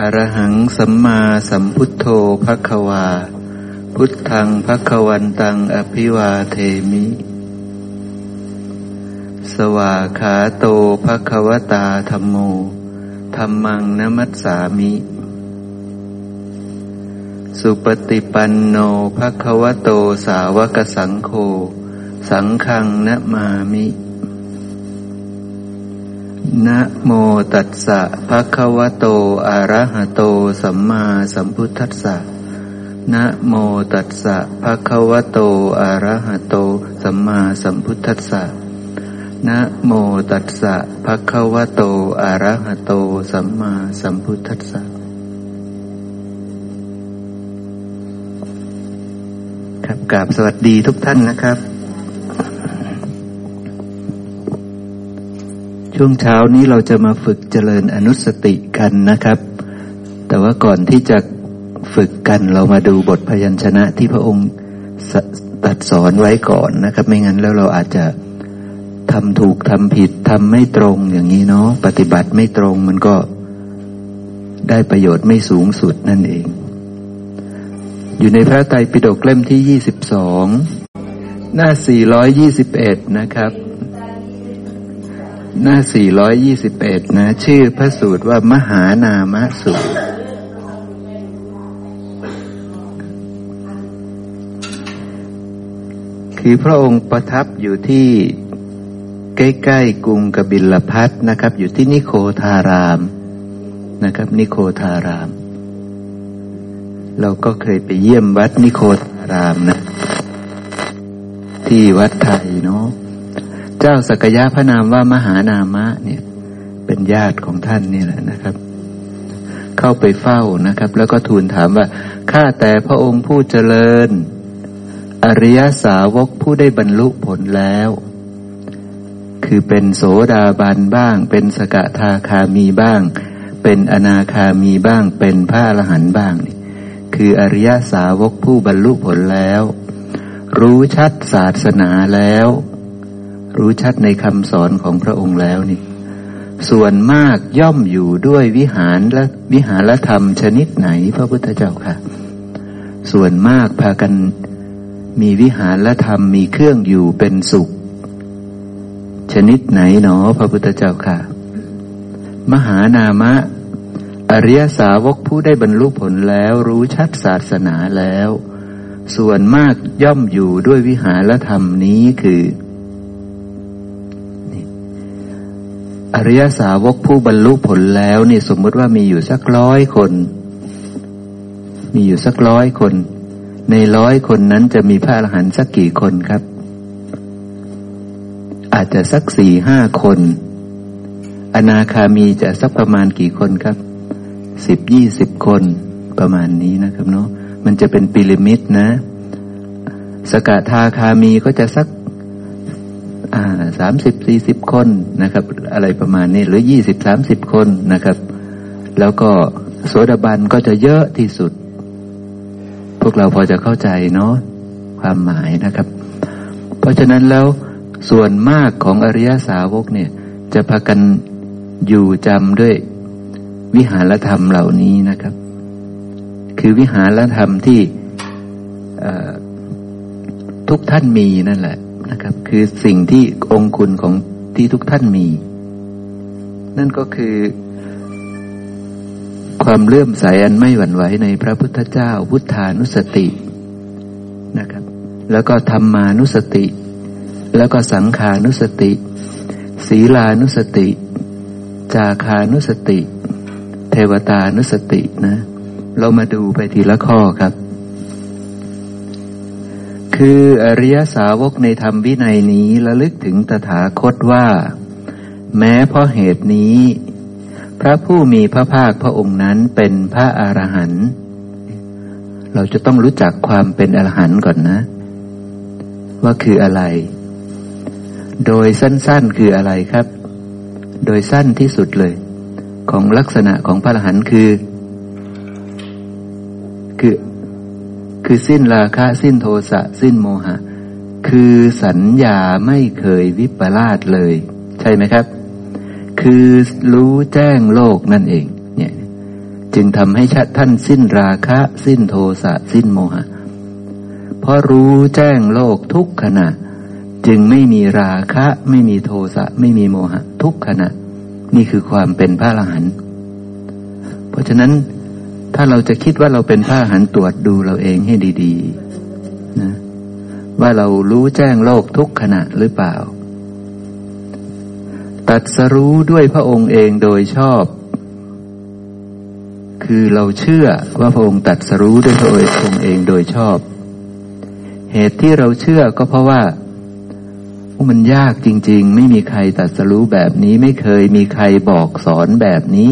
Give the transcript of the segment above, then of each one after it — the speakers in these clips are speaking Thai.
อรหังสัมมาสัมพุทโธภควา พุทธังภควันตังอภิวาเทมิ สวาขาโตภควตาธรรมโมธรรมังนมัสสามิ สุปฏิปันโนภควโตสาวกสังโฆ สังฆังนะมามิ นะโมตัสสะภะคะวะโต อะระหะโต สัมมาสัมพุทธัสสะนะโมตัสสะภะคะวะโต อะระหะโต สัมมาสัมพุทธัสสะนะโมตัสสะภะคะวะโต อะระหะโต สัมมาสัมพุทธัสสะครับกราบสวัสดีทุกท่านนะครับ ช่วงเช้านี้เราจะมาฝึกเจริญอนุสติกันนะครับ แต่ว่าก่อนที่จะฝึกกันเรามาดูบทพยัญชนะที่พระองค์ตัดสอนไว้ก่อนนะครับ ไม่งั้นแล้วเราอาจจะทำถูกทำผิดทำไม่ตรงอย่างนี้เนาะปฏิบัติไม่ตรงมันก็ได้ประโยชน์ไม่สูงสุดนั่นเอง อยู่ในพระไตรปิฎกเล่มที่ยี่สิบสองหน้าสี่ร้อยยี่สิบเอ็ดนะครับ หน้า 421 นะ ชื่อพระสูตรว่ามหานามสูตร คือพระองค์ประทับอยู่ที่ใกล้ๆกรุงกบิลพัทนะครับ อยู่ที่นิโคทารามนะครับ นิโคทาราม เราก็เคยไปเยี่ยมวัดนิโคทารามนะ ที่วัดไทยเนาะ เจ้าสักยะพระนามว่ามหานามะเนี่ย เป็นญาติของท่านนี่แหละนะครับ เข้าไปเฝ้านะครับ แล้วก็ทูลถามว่าข้าแต่พระองค์ผู้เจริญ อริยสาวกผู้ได้บรรลุผลแล้ว คือเป็นโสดาบันบ้าง เป็นสกทาคามีบ้าง เป็นอนาคามีบ้าง เป็นพระอรหันต์บ้างนี่คืออริยสาวกผู้บรรลุผลแล้ว รู้ชัดศาสนาแล้ว รู้ชัดในคำสอนของพระองค์แล้วนี่ ส่วนมากย่อมอยู่ด้วยวิหารและวิหารธรรมชนิดไหน พระพุทธเจ้าค่ะ ส่วนมากพากันมีวิหารและธรรมมีเครื่องอยู่เป็นสุข ชนิดไหนหนอ พระพุทธเจ้าค่ะ มหานามะ อริยสาวกผู้ได้บรรลุผลแล้วรู้ชัดศาสนาแล้ว ส่วนมากย่อมอยู่ด้วยวิหารธรรมนี้คือ อริยสาวกผู้บรรลุผลแล้วนี่สมมติว่ามีอยู่สักร้อยคน มีอยู่สักร้อยคน ในร้อยคนนั้นจะมีพระอรหันต์สักกี่คนครับ อาจจะสักสี่ห้าคน อนาคามีจะสักประมาณกี่คนครับสิบยี่สิบคนประมาณนี้นะครับเนาะมันจะเป็นปิริมิดนะ สกทาคามีก็จะสัก สามสิบสี่สิบคนนะครับ อะไรประมาณนี้ หรือยี่สิบสามสิบคนนะครับ แล้วก็โสดาบันก็จะเยอะที่สุด พวกเราพอจะเข้าใจเนาะความหมายนะครับ เพราะฉะนั้นแล้วส่วนมากของอริยสาวกเนี่ย จะพากันอยู่จำด้วยวิหารธรรมเหล่านี้นะครับ คือวิหารธรรมที่ทุกท่านมีนั่นแหละ นะครับ คือสิ่งที่องคุณของที่ทุกท่านมี นั่นก็คือ ความเลื่อมใสอันไม่หวั่นไหวในพระพุทธเจ้า พุทธานุสตินะครับ แล้วก็ธรรมานุสติ แล้วก็สังขานุสติ ศีลานุสติ จาคานุสติ เทวตานุสตินะ เรามาดูไปทีละข้อครับ คืออริยสาวกในธรรมวินัยนี้ระลึกถึงตถาคตว่า แม้เพราะเหตุนี้ พระผู้มีพระภาคพระองค์นั้นเป็นพระอรหันต์เราจะต้องรู้จักความเป็นอรหันต์ก่อนนะ ว่าคืออะไร โดยสั้นๆคืออะไรครับ โดยสั้นที่สุดเลย ของลักษณะของพระอรหันต์คือ คือสิ้นราคะสิ้นโทสะสิ้นโมหะ คือสัญญาไม่เคยวิปลาสเลย ใช่ไหมครับ คือรู้แจ้งโลกนั่นเอง เนี่ย จึงทำให้ท่านสิ้นราคะ สิ้นโทสะสิ้นโมหะ เพราะรู้แจ้งโลกทุกขณะ จึงไม่มีราคะ ไม่มีโทสะไม่มีโมหะ ทุกขณะ นี่คือความเป็นพระอรหันต์เพราะฉะนั้น ถ้าเราจะคิดว่าเราเป็นพระอรหันต์ตรวจดูเราเองให้ดีๆนะว่าเรารู้แจ้งโลกทุกขณะหรือเปล่า ตัดสรู้ด้วยพระองค์เองโดยชอบ คือเราเชื่อว่าพระองค์ตัดสรู้ด้วยพระองค์เองโดยชอบ เหตุที่เราเชื่อก็เพราะว่ามันยากจริง ๆ ไม่มีใครตัดสรู้แบบนี้ ไม่เคยมีใครบอกสอนแบบนี้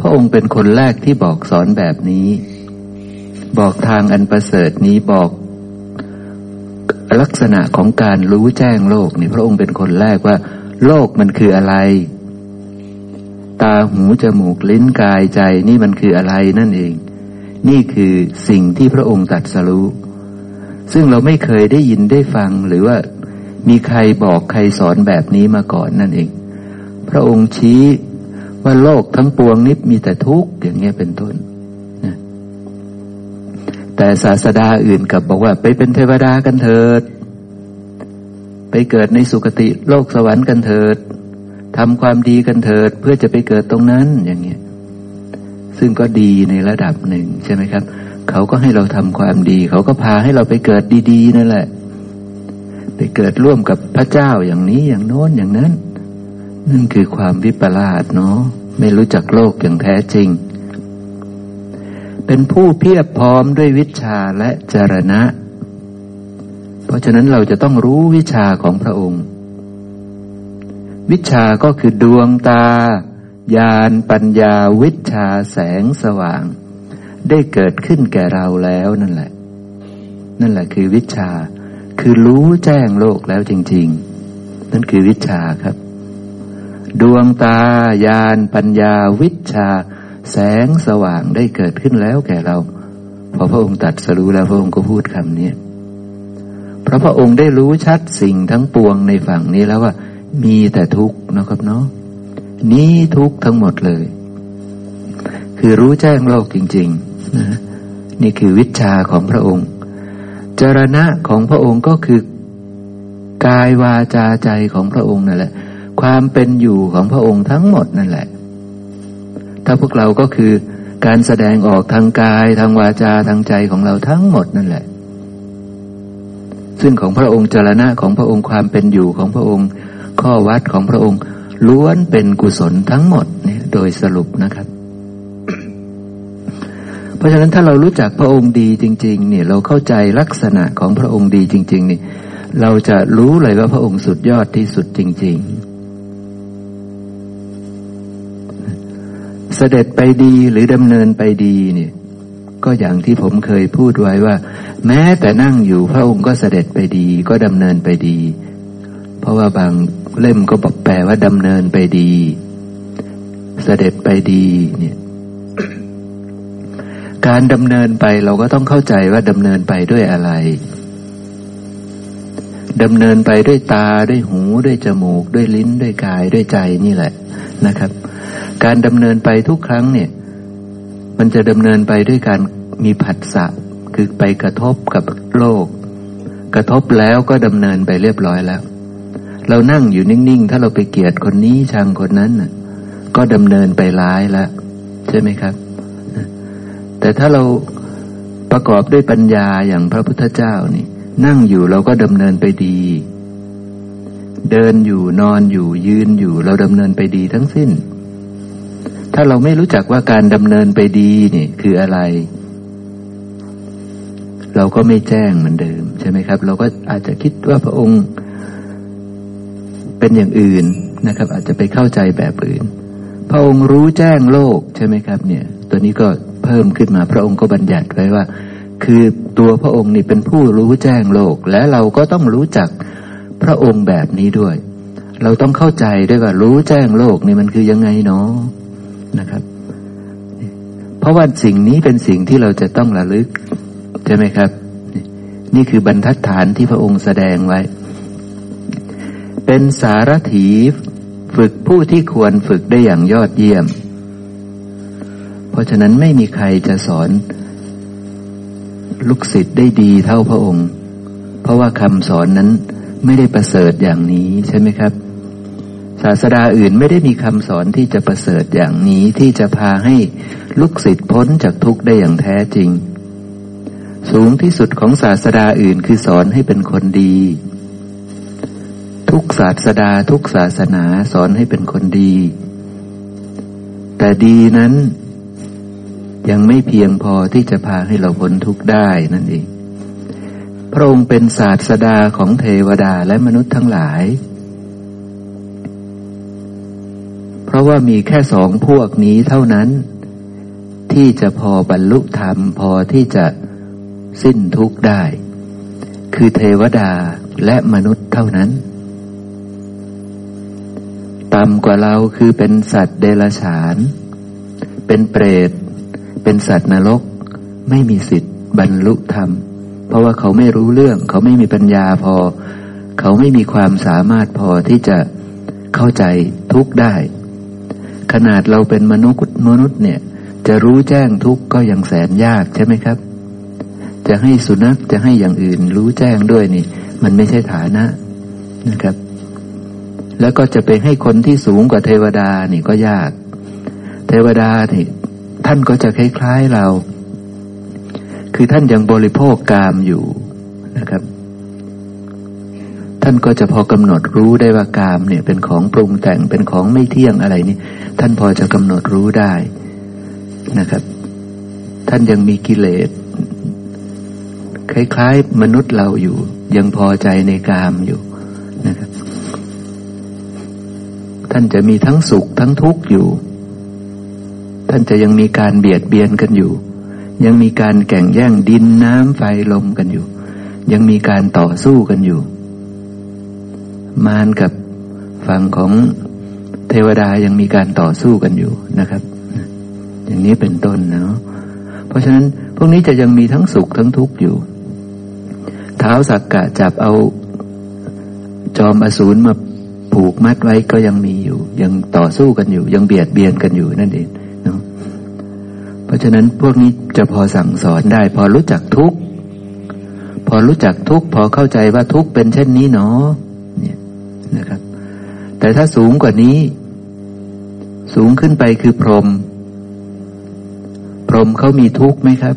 พระองค์เป็นคนแรกที่บอกสอนแบบนี้ บอกทางอันประเสริฐนี้บอกลักษณะของการรู้แจ้งโลกนี่พระองค์เป็นคนแรกว่า โลกมันคืออะไร ตาหูจมูกลิ้นกายใจนี่มันคืออะไรนั่นเอง นี่คือสิ่งที่พระองค์ตัดสรู้ ซึ่งเราไม่เคยได้ยินได้ฟังหรือว่ามีใครบอกใครสอนแบบนี้มาก่อนนั่นเอง พระองค์ชี้ ว่าโลกทั้งปวงนี้มีแต่ทุกข์อย่างเงี้ยเป็นต้นแต่ศาสดาอื่นกับบอกว่า ไปเป็นเทวดากันเถิด ไปเกิดในสุคติโลกสวรรค์กันเถิดทำความดีกันเถิด เพื่อจะไปเกิดตรงนั้นอย่างเงี้ยซึ่งก็ดีในระดับหนึ่งใช่ไหมครับ เขาก็ให้เราทำความดี เขาก็พาให้เราไปเกิดดี ๆ นั่นแหละ ไปเกิดร่วมกับพระเจ้าอย่างนี้อย่างโน้นอย่างนั้น นั่นคือความวิปลาสเนาะไม่รู้จักโลกอย่างแท้จริง เป็นผู้เพียบพร้อมด้วยวิชาและจรณะ เพราะฉะนั้นเราจะต้องรู้วิชาของพระองค์ วิชาก็คือดวงตาญาณปัญญาวิชาแสงสว่าง ได้เกิดขึ้นแก่เราแล้วนั่นแหละ นั่นแหละคือวิชา คือรู้แจ้งโลกแล้วจริง ๆ นั่นคือวิชาครับ ดวงตาญาณปัญญาวิชา แสงสว่างได้เกิดขึ้นแล้วแก่เรา พอพระองค์ตัดสรู้แล้วพระองค์ก็พูดคำนี้เพราะพระองค์ได้รู้ชัดสิ่งทั้งปวงในฝั่งนี้แล้วว่า มีแต่ทุกข์นะครับเนาะนี้ทุกข์ทั้งหมดเลย คือรู้แจ้งโลกจริงๆนะนี่คือวิชาของพระองค์ จรณะของพระองค์ก็คือกายวาจาใจของพระองค์นั่นแหละ ความเป็นอยู่ของพระองค์ทั้งหมดนั่นแหละ ถ้าพวกเราก็คือการแสดงออกทางกายทางวาจาทางใจของเราทั้งหมดนั่นแหละ ซึ่งของพระองค์จรณะของพระองค์ความเป็นอยู่ของพระองค์ ข้อวัดของพระองค์ล้วนเป็นกุศลทั้งหมดเนี่ยโดยสรุปนะครับ เพราะฉะนั้นถ้าเรารู้จักพระองค์ดีจริง ๆ เนี่ยเราเข้าใจลักษณะของพระองค์ดีจริง ๆ นี่ เราจะรู้เลยว่าพระองค์สุดยอดที่สุดจริง ๆ เสด็จไปดีหรือดำเนินไปดีเนี่ยก็อย่างที่ผมเคยพูดไว้ว่า แม้แต่นั่งอยู่พระองค์ก็เสด็จไปดีก็ดำเนินไปดี เพราะว่าบางเล่มก็บอกแปลว่าดำเนินไปดี เสด็จไปดีเนี่ยการดำเนินไปเราก็ต้องเข้าใจว่าดำเนินไปด้วยอะไรดำเนินไปด้วยตาด้วยหูด้วยจมูก ด้วยลิ้นด้วยกายด้วยใจนี่แหละนะครับ การดำเนินไปทุกครั้งเนี่ย มันจะดำเนินไปด้วยการมีผัสสะคือไปกระทบกับโลก กระทบแล้วก็ดำเนินไปเรียบร้อยแล้ว เรานั่งอยู่นิ่งๆ ถ้าเราไปเกลียดคนนี้ชังคนนั้นน่ะก็ดำเนินไปร้ายแล้วใช่ไหมครับ แต่ถ้าเราประกอบด้วยปัญญาอย่างพระพุทธเจ้านี่ นั่งอยู่เราก็ดำเนินไปดี เดินอยู่นอนอยู่ยืนอยู่ เราดำเนินไปดีทั้งสิ้น ถ้าเราไม่รู้จักว่าการดำเนินไปดีนี่คืออะไร เราก็ไม่แจ้งเหมือนเดิม ใช่ไหมครับ เราก็อาจจะคิดว่าพระองค์เป็นอย่างอื่นนะครับ อาจจะไปเข้าใจแบบอื่น พระองค์รู้แจ้งโลกใช่ไหมครับ เนี่ย ตัวนี้ก็เพิ่มขึ้นมา พระองค์ก็บัญญัติไว้ว่า คือตัวพระองค์นี่เป็นผู้รู้แจ้งโลก และเราก็ต้องรู้จักพระองค์แบบนี้ด้วย เราต้องเข้าใจด้วยว่ารู้แจ้งโลกนี่มันคือยังไงเนาะ นะครับ เพราะว่าสิ่งนี้เป็นสิ่งที่เราจะต้องระลึก ใช่ไหมครับ นี่คือบรรทัดฐานที่พระองค์แสดงไว้ เป็นสารถีฝึกผู้ที่ควรฝึกได้อย่างยอดเยี่ยม เพราะฉะนั้นไม่มีใครจะสอน ลูกศิษย์ได้ดีเท่าพระองค์ เพราะว่าคำสอนนั้นไม่ได้ประเสริฐอย่างนี้ใช่ไหมครับ ศาสดาอื่นไม่ได้มีคำสอนที่จะประเสริฐอย่างนี้ที่จะพาให้ลูกศิษย์พ้นจากทุกข์ได้อย่างแท้จริง สูงที่สุดของศาสดาอื่นคือสอนให้เป็นคนดี ทุกศาสดาทุกศาสนาสอนให้เป็นคนดี แต่ดีนั้นยังไม่เพียงพอที่จะพาให้เราพ้นทุกข์ได้นั่นเอง พระองค์เป็นศาสดาของเทวดาและมนุษย์ทั้งหลาย เพราะว่ามีแค่สองพวกนี้เท่านั้น ที่จะพอบรรลุธรรมพอที่จะสิ้นทุกข์ได้ คือเทวดาและมนุษย์เท่านั้น ต่ำกว่าเราคือเป็นสัตว์เดรัจฉาน เป็นเปรต เป็นสัตว์นรก ไม่มีสิทธิ์บรรลุธรรม เพราะว่าเขาไม่รู้เรื่อง เขาไม่มีปัญญาพอ เขาไม่มีความสามารถพอที่จะเข้าใจทุกได้ ขนาดเราเป็นมนุษย์มนุษย์เนี่ย จะรู้แจ้งทุกก็ยังแสนยากใช่ไหมครับ จะให้สุนัขจะให้อย่างอื่น รู้แจ้งด้วยนี่ มันไม่ใช่ฐานะนะครับ แล้วก็จะไปให้คนที่สูงกว่าเทวดานี่ก็ยาก เทวดานี่ท่านก็จะคล้ายๆเรา คือท่านยังบริโภคกามอยู่นะครับานก็จะพอกำหนดรู้ได้ว่ากามเนี่ยเป็นของปรุงแต่งเป็นของไม่เที่ยงอะไรนี่ท่านพอจะกำหนดรู้ได้นะครับ ท่านยังมีกิเลสคล้ายๆ มนุษย์เราอยู่ ยังพอใจในกามอยู่นะครับ ท่านจะมีทั้งสุขทั้งทุกข์อยู่ ท่านจะยังมีการเบียดเบียนกันอยู่ ยังมีการแข่งแย่งดินน้ำไฟลมกันอยู่ ยังมีการต่อสู้กันอยู่ มารกับฝั่งของเทวดายังมีการต่อสู้กันอยู่นะครับ อย่างนี้เป็นต้นเนาะเพราะฉะนั้นพวกนี้จะยังมีทั้งสุขทั้งทุกข์อยู่ เท้าสักกะจับเอาจอมอสูรมาผูกมัดไว้ก็ยังมีอยู่ ยังต่อสู้กันอยู่ ยังเบียดเบียนกันอยู่นั่นเองเนาะเพราะฉะนั้นพวกนี้จะพอสั่งสอนได้ พอรู้จักทุกพอรู้จักทุกพอเข้าใจว่าทุกเป็นเช่นนี้เนาะ นะครับ แต่ถ้าสูงกว่านี้ สูงขึ้นไปคือพรหมพรหมเขามีทุกข์ไหมครับ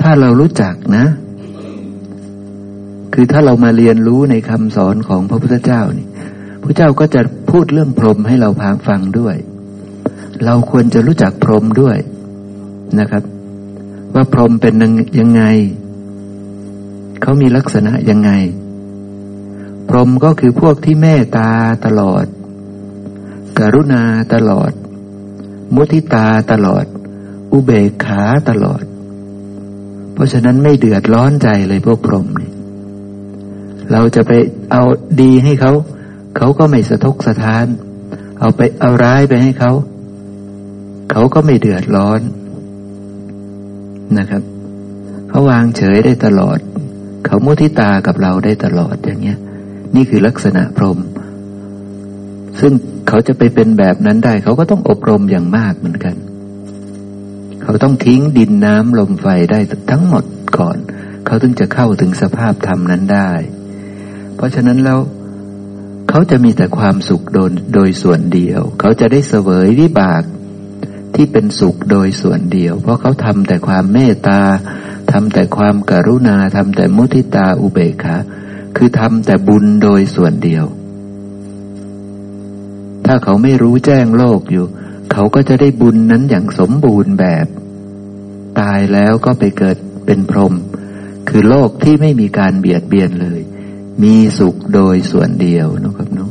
ถ้าเรารู้จักนะ คือถ้าเรามาเรียนรู้ในคำสอนของพระพุทธเจ้านี่พระเจ้าก็จะพูดเรื่องพรหมให้เราพางฟังด้วย เราควรจะรู้จักพรหมด้วยนะครับ ว่าพรหมเป็นยังไงเขามีลักษณะยังไง พรหมก็คือพวกที่เมตตาตลอด กรุณาตลอด มุทิตาตลอด อุเบกขาตลอด เพราะฉะนั้นไม่เดือดร้อนใจเลยพวกพรหมนี่เราจะไปเอาดีให้เขา เขาก็ไม่สะทกสะท้าน เอาไปเอาร้ายไปให้เขา เขาก็ไม่เดือดร้อนนะครับเขาวางเฉยได้ตลอด เขามุทิตากับเราได้ตลอดอย่างเงี้ย นี่คือลักษณะพรหมซึ่งเขาจะไปเป็นแบบนั้นได้ เขาก็ต้องอบรมอย่างมากเหมือนกัน เขาต้องทิ้งดินน้ำลมไฟได้ทั้งหมดก่อน เขาถึงจะเข้าถึงสภาพธรรมนั้นได้ เพราะฉะนั้นแล้วเขาจะมีแต่ความสุขโดยโดยส่วนเดียว เขาจะได้เสวยวิบากที่เป็นสุขโดยส่วนเดียว เพราะเขาทำแต่ความเมตตาทำแต่ความกรุณาทำแต่มุทิตาอุเบกขา คือทำแต่บุญโดยส่วนเดียว ถ้าเขาไม่รู้แจ้งโลกอยู่ เขาก็จะได้บุญนั้นอย่างสมบูรณ์แบบ ตายแล้วก็ไปเกิดเป็นพรหมคือโลกที่ไม่มีการเบียดเบียนเลย มีสุขโดยส่วนเดียวนะครับเนาะ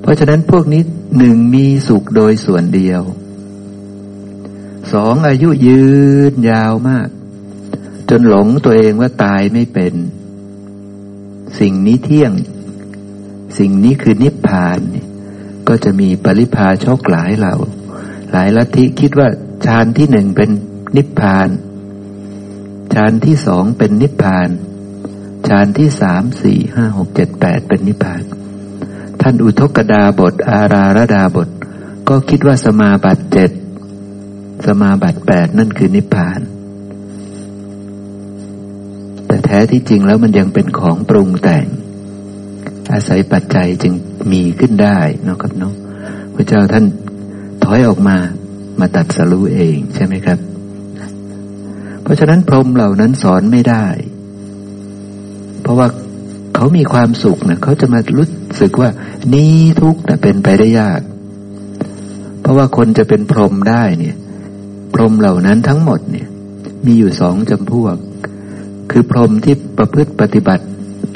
เพราะฉะนั้นพวกนี้หนึ่งมีสุขโดยส่วนเดียวสองอายุยืนยาวมาก จนหลงตัวเองว่าตายไม่เป็น สิ่งนี้เที่ยง สิ่งนี้คือนิพพาน ก็จะมีปริพาชกหลายเหล่าหลายลัทธิคิดว่าฌานที่หนึ่งเป็นนิพพานฌานที่สองเป็นนิพพานฌานที่สามสี่ห้าหกเจ็ดแปดเป็นนิพพาน ท่านอุทกดาบท อาราระดาบท ก็คิดว่าสมาบัติเจ็ดสมาบัติแปดนั่นคือนิพพาน แต่แท้ที่จริงแล้วมันยังเป็นของปรุงแต่ง อาศัยปัจจัยจึงมีขึ้นได้นะครับเนาะพระเจ้าท่านถอยออกมามาตัดสรู้เองใช่ไหมครับ เพราะฉะนั้นพรหมเหล่านั้นสอนไม่ได้ เพราะว่าเขามีความสุขนะเขาจะมารู้สึกว่า นี้ทุกข์นะเป็นไปได้ยาก เพราะว่าคนจะเป็นพรหมได้เนี่ย พรหมเหล่านั้นทั้งหมดเนี่ย มีอยู่สองจำพวก คือพรหมที่ประพฤติปฏิบัติ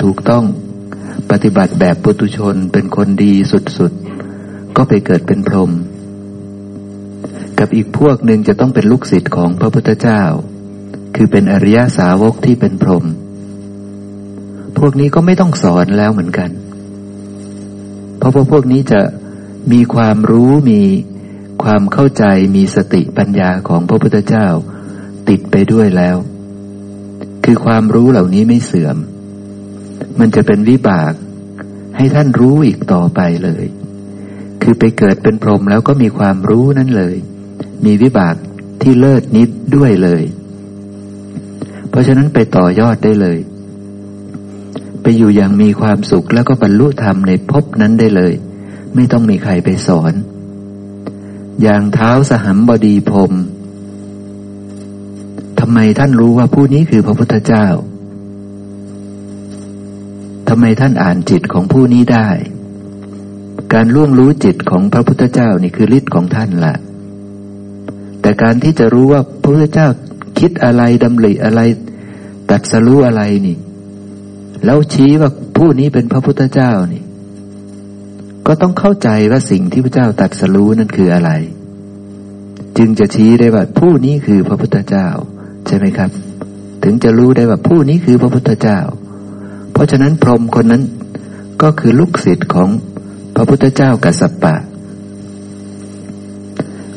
ถูกต้องปฏิบัติแบบปุตุชนเป็นคนดีสุดๆ ก็ไปเกิดเป็นพรหมกับอีกพวกหนึ่งจะต้องเป็นลูกศิษย์ของพระพุทธเจ้า คือเป็นอริยสาวกที่เป็นพรหมพวกนี้ก็ไม่ต้องสอนแล้วเหมือนกัน เพราะว่าพวกนี้จะมีความรู้มีความเข้าใจมีสติปัญญาของพระพุทธเจ้า ติดไปด้วยแล้ว คือความรู้เหล่านี้ไม่เสื่อม มันจะเป็นวิบาก ให้ท่านรู้อีกต่อไปเลย คือไปเกิดเป็นพรหมแล้วก็มีความรู้นั่นเลย มีวิบากที่เลิศนิดด้วยเลย เพราะฉะนั้นไปต่อยอดได้เลย ไปอยู่อย่างมีความสุขแล้วก็บรรลุธรรมในภพนั้นได้เลย ไม่ต้องมีใครไปสอน อย่างเท้าสหัมบดีพรมำไมท่านรู้ว่าผู้นี้คือพระพุทธเจ้าทำไมท่านอ่านจิตของผู้นี้ได้ การล่วงรู้จิตของพระพุทธเจ้านี่คือฤทธิ์ของท่านละแต่การที่จะรู้ว่าพระพุทธเจ้าคิดอะไรดำริอะไร ตัดสรู้อะไรนี่ แล้วชี้ว่าผู้นี้เป็นพระพุทธเจ้านี่ ก็ต้องเข้าใจว่าสิ่งที่พระเจ้าตัดสรู้นั่นคืออะไร จึงจะชี้ได้ว่าผู้นี้คือพระพุทธเจ้า ใช่ไหมครับ ถึงจะรู้ได้ว่าผู้นี้คือพระพุทธเจ้า เพราะฉะนั้นพรหมคนนั้นก็คือลูกศิษย์ของพระพุทธเจ้ากัสสปะ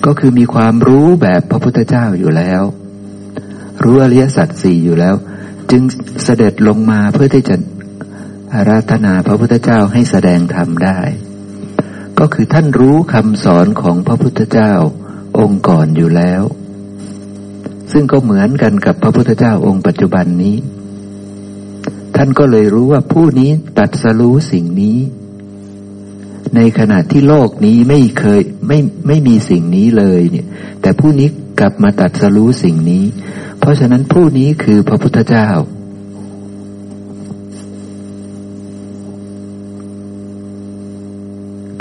ก็คือมีความรู้แบบพระพุทธเจ้าอยู่แล้ว รู้อริยสัจสี่อยู่แล้ว จึงเสด็จลงมาเพื่อที่จะอาราธนาพระพุทธเจ้าให้แสดงธรรมได้ ก็คือท่านรู้คำสอนของพระพุทธเจ้าองค์ก่อนอยู่แล้ว ซึ่งก็เหมือนกันกับพระพุทธเจ้าองค์ปัจจุบันนี้ ท่านก็เลยรู้ว่าผู้นี้ตัดสรู้สิ่งนี้ ในขณะที่โลกนี้ไม่เคยไม่ไม่มีสิ่งนี้เลยเนี่ย แต่ผู้นี้กลับมาตัดสรู้สิ่งนี้ เพราะฉะนั้นผู้นี้คือพระพุทธเจ้า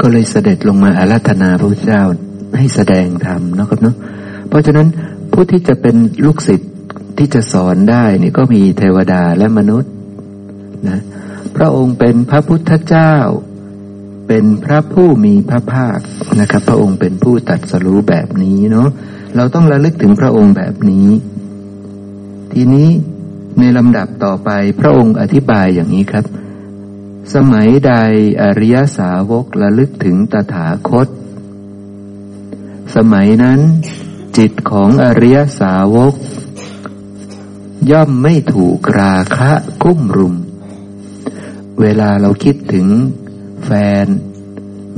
ก็เลยเสด็จลงมาอาราธนาพระพุทธเจ้าให้แสดงธรรมนะครับเนาะเพราะฉะนั้น ผู้ที่จะเป็นลูกศิษย์ที่จะสอนได้นี่ก็มีเทวดาและมนุษย์นะพระองค์เป็นพระพุทธเจ้า เป็นพระผู้มีพระภาคนะครับ พระองค์เป็นผู้ตัดสรู้แบบนี้เนาะเราต้องระลึกถึงพระองค์แบบนี้ ทีนี้ในลำดับต่อไปพระองค์อธิบายอย่างนี้ครับ สมัยใดอริยสาวกระลึกถึงตถาคต สมัยนั้น จิตของอริยสาวก ย่อมไม่ถูกราคะกุ้มรุม เวลาเราคิดถึงแฟน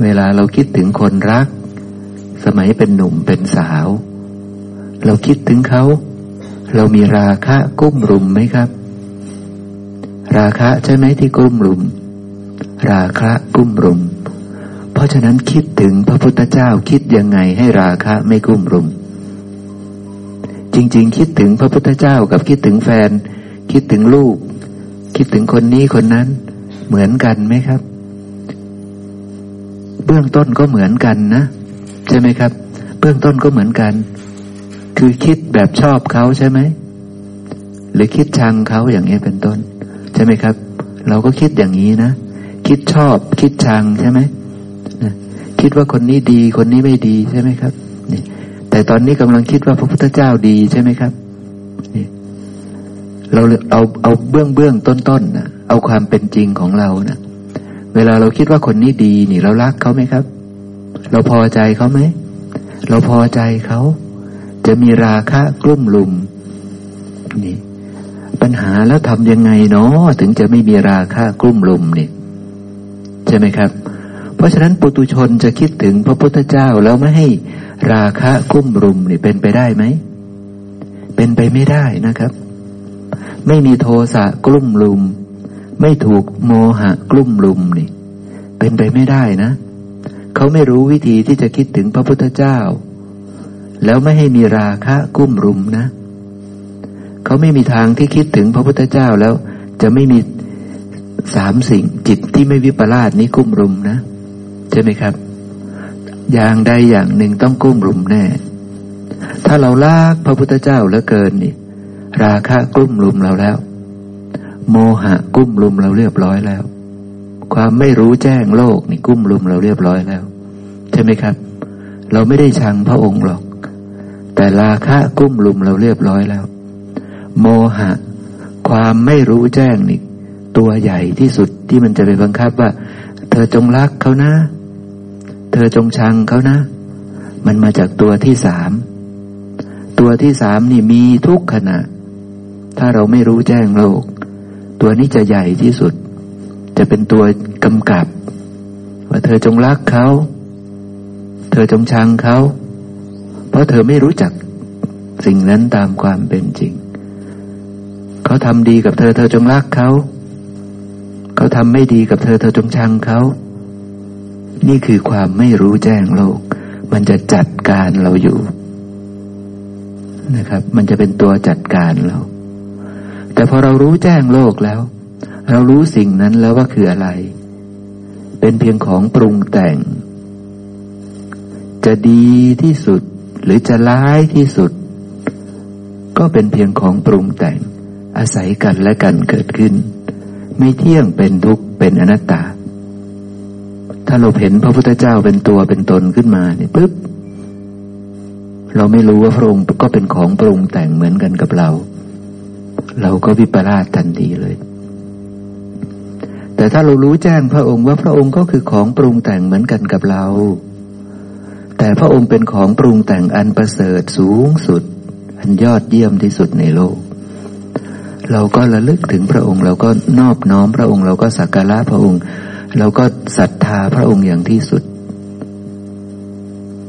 เวลาเราคิดถึงคนรัก สมัยเป็นหนุ่มเป็นสาว เราคิดถึงเขา เรามีราคะกุ้มรุมไหมครับ ราคะใช่ไหมที่กุ้มรุม ราคะกุ้มรุมเพราะฉะนั้นคิดถึงพระพุทธเจ้าคิดยังไงให้ราคะไม่กุ้มรุม จริง ๆ คิดถึงพระพุทธเจ้ากับคิดถึงแฟน คิดถึงลูก คิดถึงคนนี้คนนั้น เหมือนกันไหมครับ เบื้องต้นก็เหมือนกันนะใช่ไหมครับ เบื้องต้นก็เหมือนกัน คือคิดแบบชอบเขาใช่ไหมหรือคิดชังเขาอย่างนี้เป็นต้น ใช่ไหมครับ เราก็คิดอย่างนี้นะคิดชอบ คิดชังใช่ไหมคิดว่าคนนี้ดีคนนี้ไม่ดีใช่ไหมครับนี่ แต่ตอนนี้กำลังคิดว่าพระพุทธเจ้าดีใช่ไหมครับเราเอาเอาเบื้องเบื้องต้นต้นนะเอาความเป็นจริงของเรานะเวลาเราคิดว่าคนนี้ดีนี่ เรารักเขาไหมครับ เราพอใจเขาไหมเราพอใจเขา จะมีราคะกลุ่มลุมนี่ ปัญหาแล้วทำยังไงเนาะถึงจะไม่มีราคะกลุ่มลุมนี่ใช่ไหมครับ เพราะฉะนั้นปุตุชนจะคิดถึงพระพุทธเจ้าแล้วไม่ให้ ราคะกุ้มรุมนี่เป็นไปได้ไหม เป็นไปไม่ได้นะครับ ไม่มีโทสะกลุ่มลุม ไม่ถูกโมหะกลุ่มลุมนี่ เป็นไปไม่ได้นะ เขาไม่รู้วิธีที่จะคิดถึงพระพุทธเจ้า แล้วไม่ให้มีราคะกุ้มรุมนะ เขาไม่มีทางที่คิดถึงพระพุทธเจ้าแล้ว จะไม่มีสามสิ่งจิตที่ไม่วิปลาสนี้กุ้มรุมนะ ใช่ไหมครับ อย่างใดอย่างหนึ่งต้องกุ้มรุมแน่ ถ้าเราลากพระพุทธเจ้าเหลือเกินนี่ ราคะกุ้มรุมเราแล้ว โมหะกุ้มรุมเราเรียบร้อยแล้ว ความไม่รู้แจ้งโลกนี่กุ้มรุมเราเรียบร้อยแล้ว ใช่ไหมครับ เราไม่ได้ชังพระองค์หรอก แต่ราคะกุ้มรุมเราเรียบร้อยแล้ว โมหะ ความไม่รู้แจ้งนี่ตัวใหญ่ที่สุดที่มันจะไปบังคับว่า เธอจงรักเขานะ เธอจงชังเขานะ มันมาจากตัวที่สาม ตัวที่สามนี่มีทุกขณะ ถ้าเราไม่รู้แจ้งโลก ตัวนี้จะใหญ่ที่สุด จะเป็นตัวกำกับ ว่าเธอจงรักเขา เธอจงชังเขา เพราะเธอไม่รู้จักสิ่งนั้นตามความเป็นจริง เขาทำดีกับเธอ เธอจงรักเขา เขาทำไม่ดีกับเธอ เธอจงชังเขา นี่คือความไม่รู้แจ้งโลก มันจะจัดการเราอยู่นะครับ มันจะเป็นตัวจัดการเรา แต่พอเรารู้แจ้งโลกแล้ว เรารู้สิ่งนั้นแล้วว่าคืออะไร เป็นเพียงของปรุงแต่ง จะดีที่สุดหรือจะร้ายที่สุด ก็เป็นเพียงของปรุงแต่ง อาศัยกันและกันเกิดขึ้น ไม่เที่ยงเป็นทุกข์เป็นอนัตตา ถ้าเราเห็นพระพุทธเจ้าเป็นตัวเป็นตนขึ้นมาเนี่ยปุ๊บเราไม่รู้ว่าพระองค์ก็เป็นของปรุงแต่งเหมือนกันกับเรา เราก็วิปลาสทันทีเลย แต่ถ้าเรารู้แจ้งพระองค์ว่าพระองค์ก็คือของปรุงแต่งเหมือนกันกับเรา แต่พระองค์เป็นของปรุงแต่งอันประเสริฐสูงสุด อันยอดเยี่ยมที่สุดในโลก เราก็ระลึกถึงพระองค์ เราก็นอบน้อมพระองค์ เราก็สักการะพระองค์ เราก็ศรัทธาพระองค์อย่างที่สุด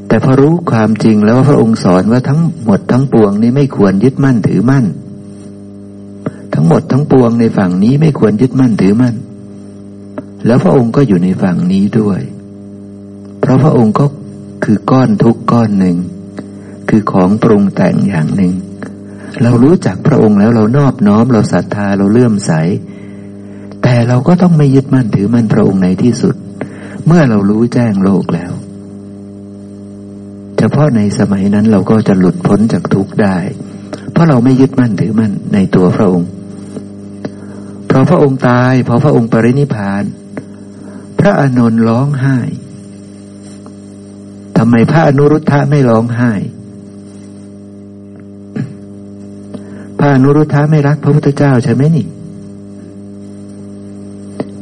แต่พอรู้ความจริงแล้วว่าพระองค์สอนว่าทั้งหมดทั้งปวงนี้ไม่ควรยึดมั่นถือมั่น ทั้งหมดทั้งปวงในฝั่งนี้ไม่ควรยึดมั่นถือมั่น แล้วพระองค์ก็อยู่ในฝั่งนี้ด้วย เพราะพระองค์ก็คือก้อนทุกก้อนหนึ่ง คือของปรุงแต่งอย่างหนึ่ง เรารู้จักพระองค์แล้วเรานอบน้อมเราศรัทธาเราเลื่อมใส แต่เราก็ต้องไม่ยึดมั่นถือมั่นพระองค์ในที่สุด เมื่อเรารู้แจ้งโลกแล้ว เฉพาะในสมัยนั้นเราก็จะหลุดพ้นจากทุกข์ได้ เพราะเราไม่ยึดมั่นถือมั่นในตัวพระองค์พอพระองค์ตายพอพระองค์ปรินิพานพระอานนท์ร้องไห้ทำไมพระอนุรุทธะไม่ร้องไห้ พระอนุรุทธะไม่รักพระพุทธเจ้าใช่ไหมนี่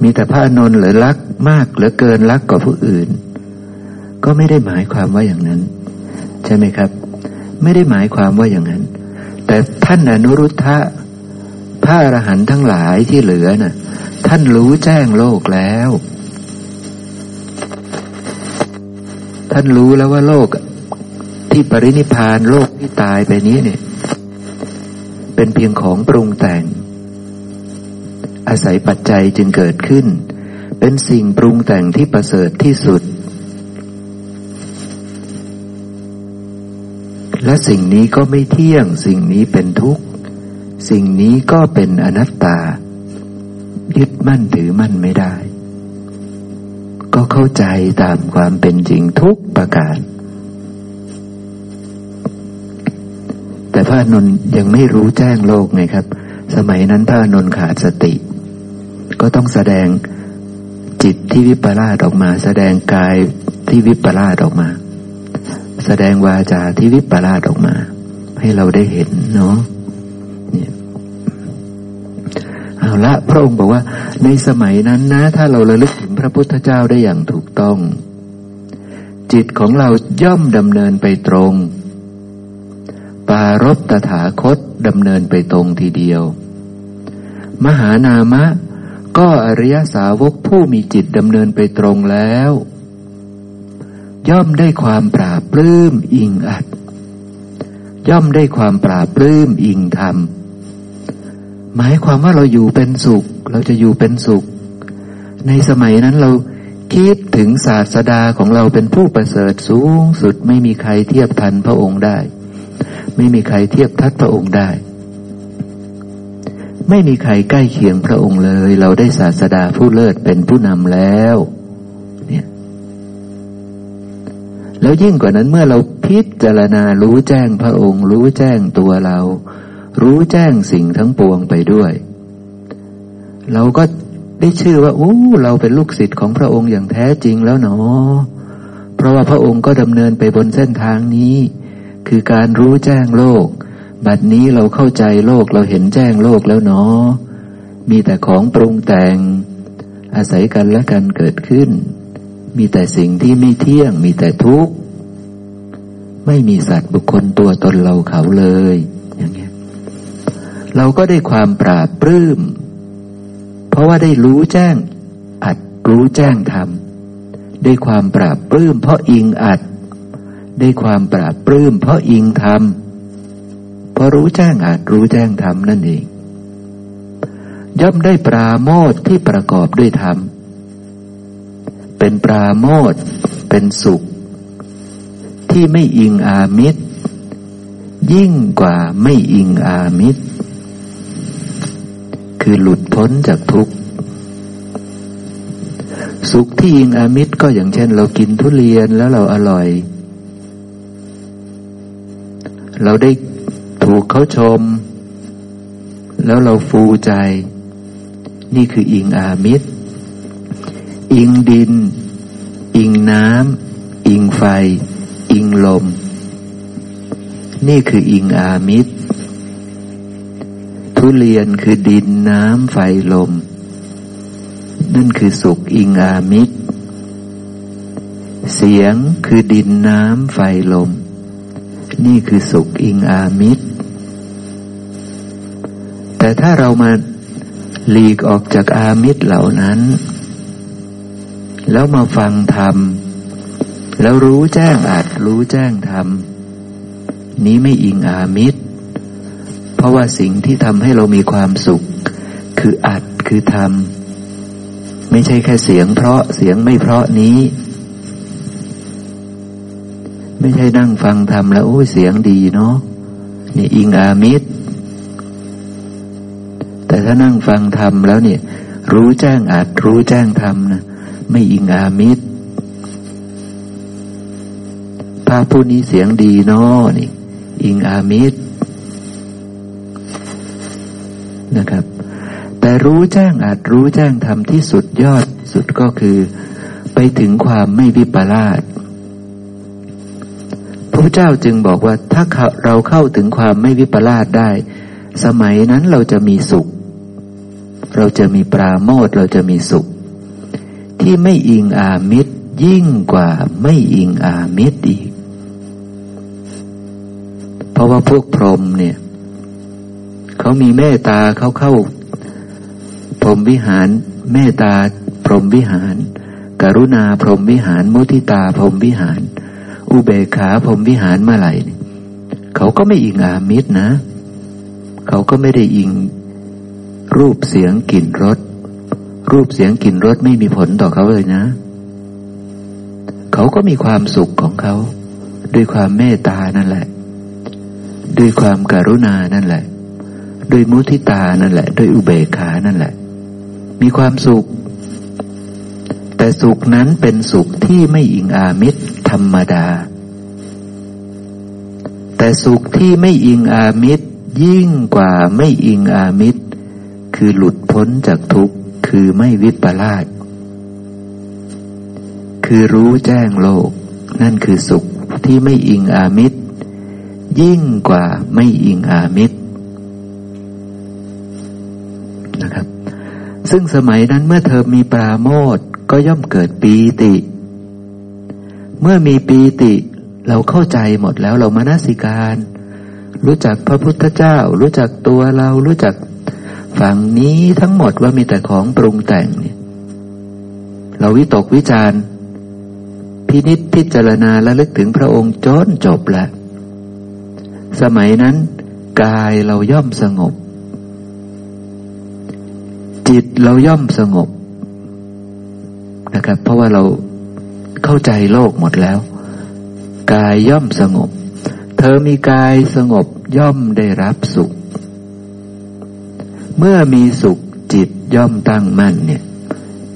มีแต่พระอนนท์หรือรักมากหลือเกินรักกว่าผู้อื่น ก็ไม่ได้หมายความว่าอย่างนั้น ใช่ไหมครับ ไม่ได้หมายความว่าอย่างนั้น แต่ท่านอนุรุทธะพระอรหันต์ทั้งหลายที่เหลือนะ่ะ ท่านรู้แจ้งโลกแล้ว ท่านรู้แล้วว่าโลกที่ปรินิพานโลกที่ตายไปนี้เนี่ย เป็นเพียงของปรุงแต่ง อาศัยปัจจัยจึงเกิดขึ้น เป็นสิ่งปรุงแต่งที่ประเสริฐที่สุด และสิ่งนี้ก็ไม่เที่ยง สิ่งนี้เป็นทุกข์ สิ่งนี้ก็เป็นอนัตตา ยึดมั่นถือมั่นไม่ได้ ก็เข้าใจตามความเป็นจริงทุกประการแต่พระนนยังไม่รู้แจ้งโลกไงครับ สมัยนั้นพระนนขาดสติ ก็ต้องแสดงจิตที่วิปลาสออกมา แสดงกายที่วิปลาสออกมา แสดงวาจาที่วิปลาสออกมา ให้เราได้เห็นเนาะเนี่ยเอาละพระองค์บอกว่าในสมัยนั้นนะ ถ้าเราระลึกถึงพระพุทธเจ้าได้อย่างถูกต้อง จิตของเราย่อมดำเนินไปตรง ปารบตถาคตดำเนินไปตรงทีเดียว มหานามะ ก็อริยสาวกผู้มีจิตดำเนินไปตรงแล้ว ย่อมได้ความปราบปลื้มอิงอัด ย่อมได้ความปราบปลื้มอิงธรรม หมายความว่าเราอยู่เป็นสุข เราจะอยู่เป็นสุข ในสมัยนั้นเราคิดถึงศาสดาของเราเป็นผู้ประเสริฐสูงสุดไม่มีใครเทียบทันพระองค์ได้ ไม่มีใครเทียบทัดพระองค์ได้ ไม่มีใครใกล้เคียงพระองค์เลย เราได้ศาสดาผู้เลิศเป็นผู้นำแล้ว เนี่ย แล้วยิ่งกว่านั้นเมื่อเราพิจารณารู้แจ้งพระองค์ รู้แจ้งตัวเรา รู้แจ้งสิ่งทั้งปวงไปด้วย เราก็ได้ชื่อว่าโอ้เราเป็นลูกศิษย์ของพระองค์อย่างแท้จริงแล้วเนาะเพราะว่าพระองค์ก็ดำเนินไปบนเส้นทางนี้ คือการรู้แจ้งโลก บัดนี้เราเข้าใจโลกเราเห็นแจ้งโลกแล้วเนาะมีแต่ของปรุงแต่ง อาศัยกันและกันเกิดขึ้น มีแต่สิ่งที่ไม่เที่ยง มีแต่ทุกข์ ไม่มีสัตว์บุคคลตัวตนเราเขาเลย อย่างเงี้ย เราก็ได้ความปราบปลื้ม เพราะว่าได้รู้แจ้ง อัดรู้แจ้งธรรม ได้ความปราบปลื้มเพราะอิงอัด ได้ความปราบปลื้มเพราะอิงธรรม พอรู้แจ้งอัดรู้แจ้งธรรมนั่นเอง ย่อมได้ปราโมทที่ประกอบด้วยธรรม เป็นปราโมทเป็นสุข ที่ไม่อิงอามิตร ยิ่งกว่าไม่อิงอามิตร คือหลุดพ้นจากทุกข์สุขที่ยิงอามิตรก็อย่างเช่น เรากินทุเรียนแล้วเราอร่อย เราได้ ถูกเขาชม แล้วเราฟูใจ นี่คืออิงอามิตร อิงดิน อิงน้ำอิงไฟ อิงลม นี่คืออิงอามิตร ทุเรียนคือดินน้ำไฟลม นั่นคือสุขอิงอามิตร เสียงคือดินน้ำไฟลมนี่คือสุขอิงอามิตร ถ้าเรามาหลีกออกจากอามิตรเหล่านั้น แล้วมาฟังธรรม แล้วรู้แจ้งอัดรู้แจ้งธรรม นี้ไม่อิงอามิตร เพราะว่าสิ่งที่ทำให้เรามีความสุข คืออัดคือทำไม่ใช่แค่เสียงเพราะเสียงไม่เพราะนี้ ไม่ใช่นั่งฟังทำแล้วโอ้ยเสียงดีเนาะนี่อิงอามิตร ถ้านั่งฟังธรรมแล้วเนี่ย รู้แจ้งอัดรู้แจ้งธรรมนะไม่อิงอามิตรพระผู้นี้เสียงดีเนาะนี่ อิงอามิตรนะครับ แต่รู้แจ้งอาจรู้แจ้งธรรมที่สุดยอดสุดก็คือ ไปถึงความไม่วิปลาสพระเจ้าจึงบอกว่าถ้าเราเข้าถึงความไม่วิปลาสได้ สมัยนั้นเราจะมีสุข เราจะมีปราโมทเราจะมีสุข ที่ไม่อิงอามิตรยิ่งกว่าไม่อิงอามิตรอีก เพราะว่าพวกพรหมเนี่ยเขามีเมตตาเขาเข้า พรหมวิหาร เมตตาพรหมวิหาร กรุณาพรหมวิหาร มุทิตาพรหมวิหาร อุเบกขาพรหมวิหารเมื่อไหร่เขาก็ไม่อิงอามิตรนะ เขาก็ไม่ได้อิง รูปเสียงกลิ่นรสรูปเสียงกลิ่นรสไม่มีผลต่อเขาเลยนะ เขาก็มีความสุขของเขา ด้วยความเมตตานั่นแหละ ด้วยความการุณานั่นแหละ ด้วยมุทิตานั่นแหละ ด้วยอุเบกขานั่นแหละ มีความสุข แต่สุขนั้นเป็นสุขที่ไม่อิงอามิตรธรรมดา แต่สุขที่ไม่อิงอามิตรยิ่งกว่าไม่อิงอามิตร คือหลุดพ้นจากทุกข์ คือไม่วิปลาสคือรู้แจ้งโลก นั่นคือสุขที่ไม่อิงอามิตร ยิ่งกว่าไม่อิงอามิตรนะครับ ซึ่งสมัยนั้นเมื่อเธอมีปราโมทก็ย่อมเกิดปีติ เมื่อมีปีติเราเข้าใจหมดแล้วเรามานาสิการ รู้จักพระพุทธเจ้า รู้จักตัวเรารู้จัก ฝั่งนี้ทั้งหมดว่ามีแต่ของปรุงแต่งเนี่ยเราวิตกวิจารปพินิษพิจารณาและลึกถึงพระองค์จนจบแล้วสมัยนั้น กายเราย่อมสงบ จิตเราย่อมสงบนะครับ เพราะว่าเราเข้าใจโลกหมดแล้ว กายย่อมสงบ เธอมีกายสงบย่อมได้รับสุข เมื่อมีสุขจิตย่อมตั้งมั่นเนี่ย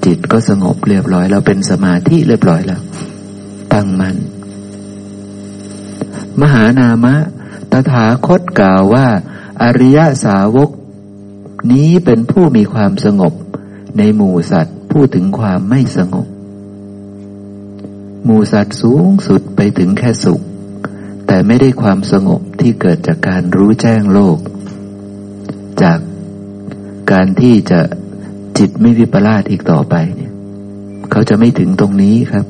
จิตก็สงบเรียบร้อยแล้วเป็นสมาธิเรียบร้อยแล้ว ตั้งมั่นมหานามะ ตถาคตกล่าวว่า อริยสาวก นี้เป็นผู้มีความสงบ ในหมู่สัตว์พูดถึงความไม่สงบ หมู่สัตว์สูงสุดไปถึงแค่สุข แต่ไม่ได้ความสงบที่เกิดจากการรู้แจ้งโลก จาก การที่จะจิตไม่วิปลาสอีกต่อไปเนี่ย เขาจะไม่ถึงตรงนี้ครับ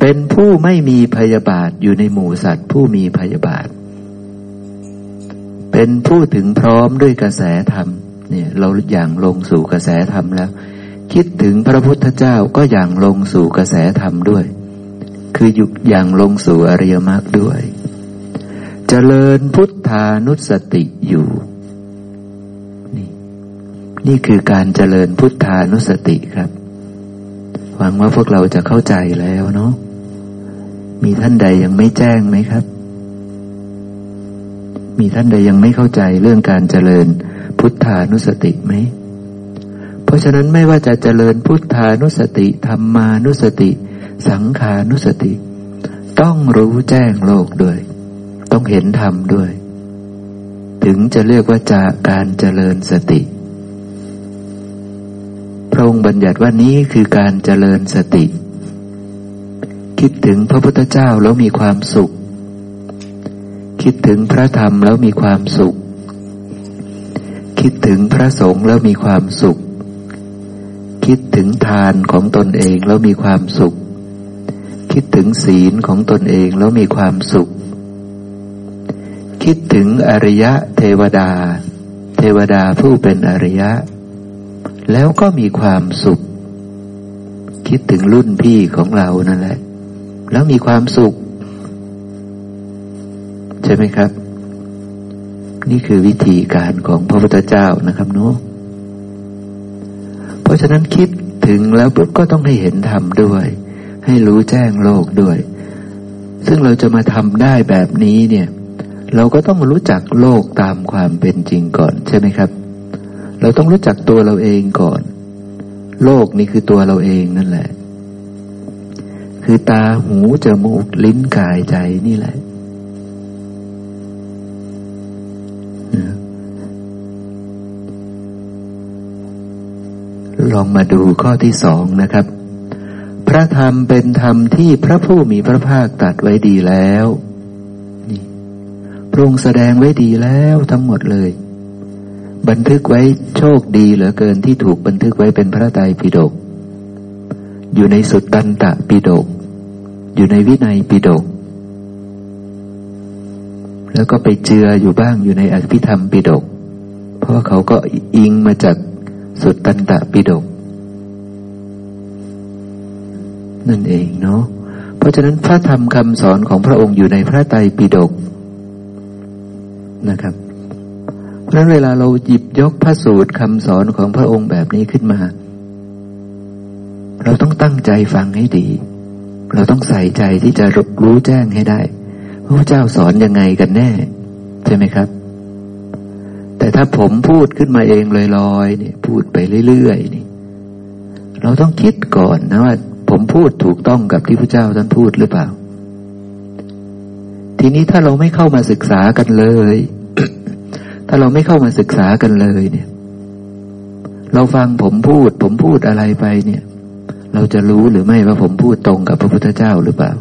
เป็นผู้ไม่มีพยาบาทอยู่ในหมู่สัตว์ ผู้มีพยาบาท เป็นผู้ถึงพร้อมด้วยกระแสธรรม เนี่ย เราอย่างลงสู่กระแสธรรมแล้ว คิดถึงพระพุทธเจ้าก็อย่างลงสู่กระแสธรรมด้วย คือยุอย่างลงสู่อริยมรรคด้วยเจริญพุทธานุสติอยู่ นี่คือการเจริญพุทธานุสติครับ หวังว่าพวกเราจะเข้าใจแล้วเนาะมีท่านใดยังไม่แจ้งไหมครับ มีท่านใดยังไม่เข้าใจเรื่องการเจริญพุทธานุสติไหม เพราะฉะนั้นไม่ว่าจะเจริญพุทธานุสติธรรมานุสติ สังขานุสติ ต้องรู้แจ้งโลกด้วย ต้องเห็นธรรมด้วย ถึงจะเรียกว่าจากการเจริญสติ พระองค์บัญญัติว่านี้คือการเจริญสติ คิดถึงพระพุทธเจ้าแล้วมีความสุข คิดถึงพระธรรมแล้วมีความสุข คิดถึงพระสงฆ์แล้วมีความสุข คิดถึงทานของตนเองแล้วมีความสุข คิดถึงศีลของตนเองแล้วมีความสุข คิดถึงอริยะเทวดา เทวดาผู้เป็นอริยะ แล้วก็มีความสุข คิดถึงรุ่นพี่ของเรานั่นแหละ แล้วมีความสุข ใช่ไหมครับ นี่คือวิธีการของพระพุทธเจ้านะครับเนาะเพราะฉะนั้นคิดถึงแล้วปุ๊บก็ต้องให้เห็นธรรมด้วย ให้รู้แจ้งโลกด้วย ซึ่งเราจะมาทำได้แบบนี้เนี่ย เราก็ต้องรู้จักโลกตามความเป็นจริงก่อน ใช่ไหมครับ เราต้องรู้จักตัวเราเองก่อน โลกนี่คือตัวเราเองนั่นแหละ คือตาหูจมูกลิ้นกายใจนี่แหละลองมาดูข้อที่สองนะครับ พระธรรมเป็นธรรมที่พระผู้มีพระภาคตัดไว้ดีแล้ว นี่พระองค์แสดงไว้ดีแล้วทั้งหมดเลย บันทึกไว้โชคดีเหลือเกินที่ถูกบันทึกไว้เป็นพระไตรปิฎกอยู่ในสุดตันตะปิฎกอยู่ในวินัยปิฎกแล้วก็ไปเจืออยู่บ้างอยู่ในอภิธรรมปิฎกเพราะเขาก็อิงมาจากสุดตันตะปิฎกนั่นเองเนาะเพราะฉะนั้นพระธรรมคำสอนของพระองค์อยู่ในพระไตรปิฎกนะครับ เพราะนั้นเวลาเราหยิบยกพระสูตรคำสอนของพระองค์แบบนี้ขึ้นมา เราต้องตั้งใจฟังให้ดี เราต้องใส่ใจที่จะรู้แจ้งให้ได้พระเจ้าสอนยังไงกันแน่ ใช่ไหมครับ แต่ถ้าผมพูดขึ้นมาเองลอยๆเนี่ยพูดไปเรื่อยๆนี่เราต้องคิดก่อนนะว่า ผมพูดถูกต้องกับที่พระเจ้าท่านพูดหรือเปล่า ทีนี้ถ้าเราไม่เข้ามาศึกษากันเลย ถ้าเราไม่เข้ามาศึกษากันเลยเนี่ย เราฟังผมพูด ผมพูดอะไรไปเนี่ย เราจะรู้หรือไม่ว่าผมพูดตรงกับพระพุทธเจ้าหรือเปล่า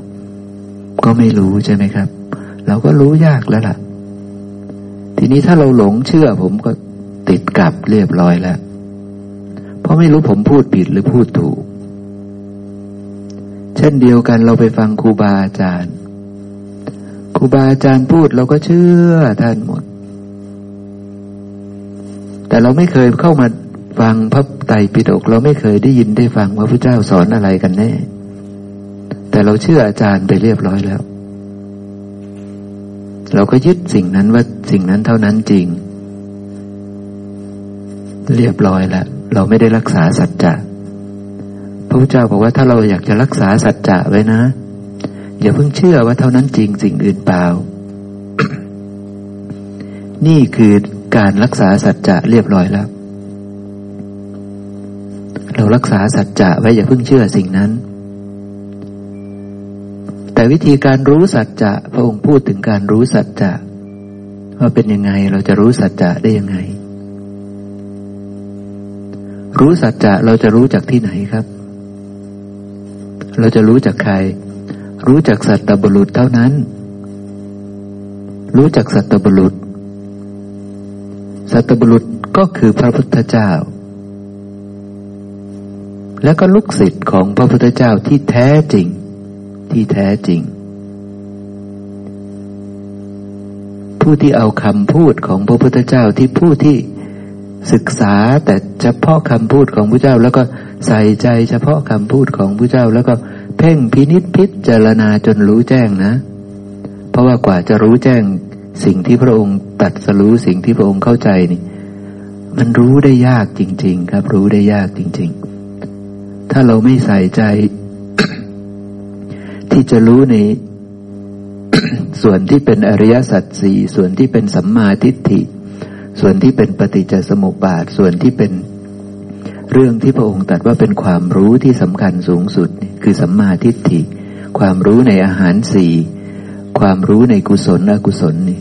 ก็ไม่รู้ใช่ไหมครับ เราก็รู้ยากแล้วล่ะ ทีนี้ถ้าเราหลงเชื่อ ผมก็ติดกับเรียบร้อยแล้ว เพราะไม่รู้ผมพูดผิดหรือพูดถูก เช่นเดียวกันเราไปฟังครูบาอาจารย์ครูบาอาจารย์พูดเราก็เชื่อท่านหมด แต่เราไม่เคยเข้ามาฟังพระไตรปิฎกเราไม่เคยได้ยินได้ฟังว่าพระเจ้าสอนอะไรกันแน่ แต่เราเชื่ออาจารย์ไปเรียบร้อยแล้ว เราก็ยึดสิ่งนั้นว่าสิ่งนั้นเท่านั้นจริง เรียบร้อยแล้วเราไม่ได้รักษาสัจจะพระพุทธเจ้าบอกว่าถ้าเราอยากจะรักษาสัจจะไว้นะอย่าเพิ่งเชื่อว่าเท่านั้นจริงสิ่งอื่นเปล่า นี่คือ การรักษาสัจจะเรียบร้อยแล้ว เรารักษาสัจจะไว้อย่าเพิ่งเชื่อสิ่งนั้น แต่วิธีการรู้สัจจะพระองค์พูดถึงการรู้สัจจะว่าเป็นยังไงเราจะรู้สัจจะได้ยังไง รู้สัจจะเราจะรู้จากที่ไหนครับ เราจะรู้จากใคร รู้จากสัตตบุรุษเท่านั้น รู้จากสัตตบุรุษ สัตบุรุษก็คือพระพุทธเจ้า และก็ลูกศิษย์ของพระพุทธเจ้าที่แท้จริง ที่แท้จริง ผู้ที่เอาคำพูดของพระพุทธเจ้าที่ผู้ที่ศึกษาแต่เฉพาะคำพูดของพระเจ้า แล้วก็ใส่ใจเฉพาะคำพูดของพระเจ้า แล้วก็เพ่งพินิษพิจารณาจนรู้แจ้งนะ เพราะว่ากว่าจะรู้แจ้งสิ่งที่พระองค์ ตัดสรู้สิ่งที่พระองค์เข้าใจนี่มันรู้ได้ยากจริง ๆ ครับ รู้ได้ยากจริง ๆ ถ้าเราไม่ใส่ใจ ที่จะรู้ในส่วนที่เป็นอริยสัจสี่ส่วนที่เป็นสัมมาทิฏฐิ ส่วนที่เป็นปฏิจจสมุปบาท ส่วนที่เป็นเรื่องที่พระองค์ตรัสว่าเป็นความรู้ที่สำคัญสูงสุด คือสัมมาทิฏฐิ ความรู้ในอาหารสี่ความรู้ในกุศลอกุศลนี่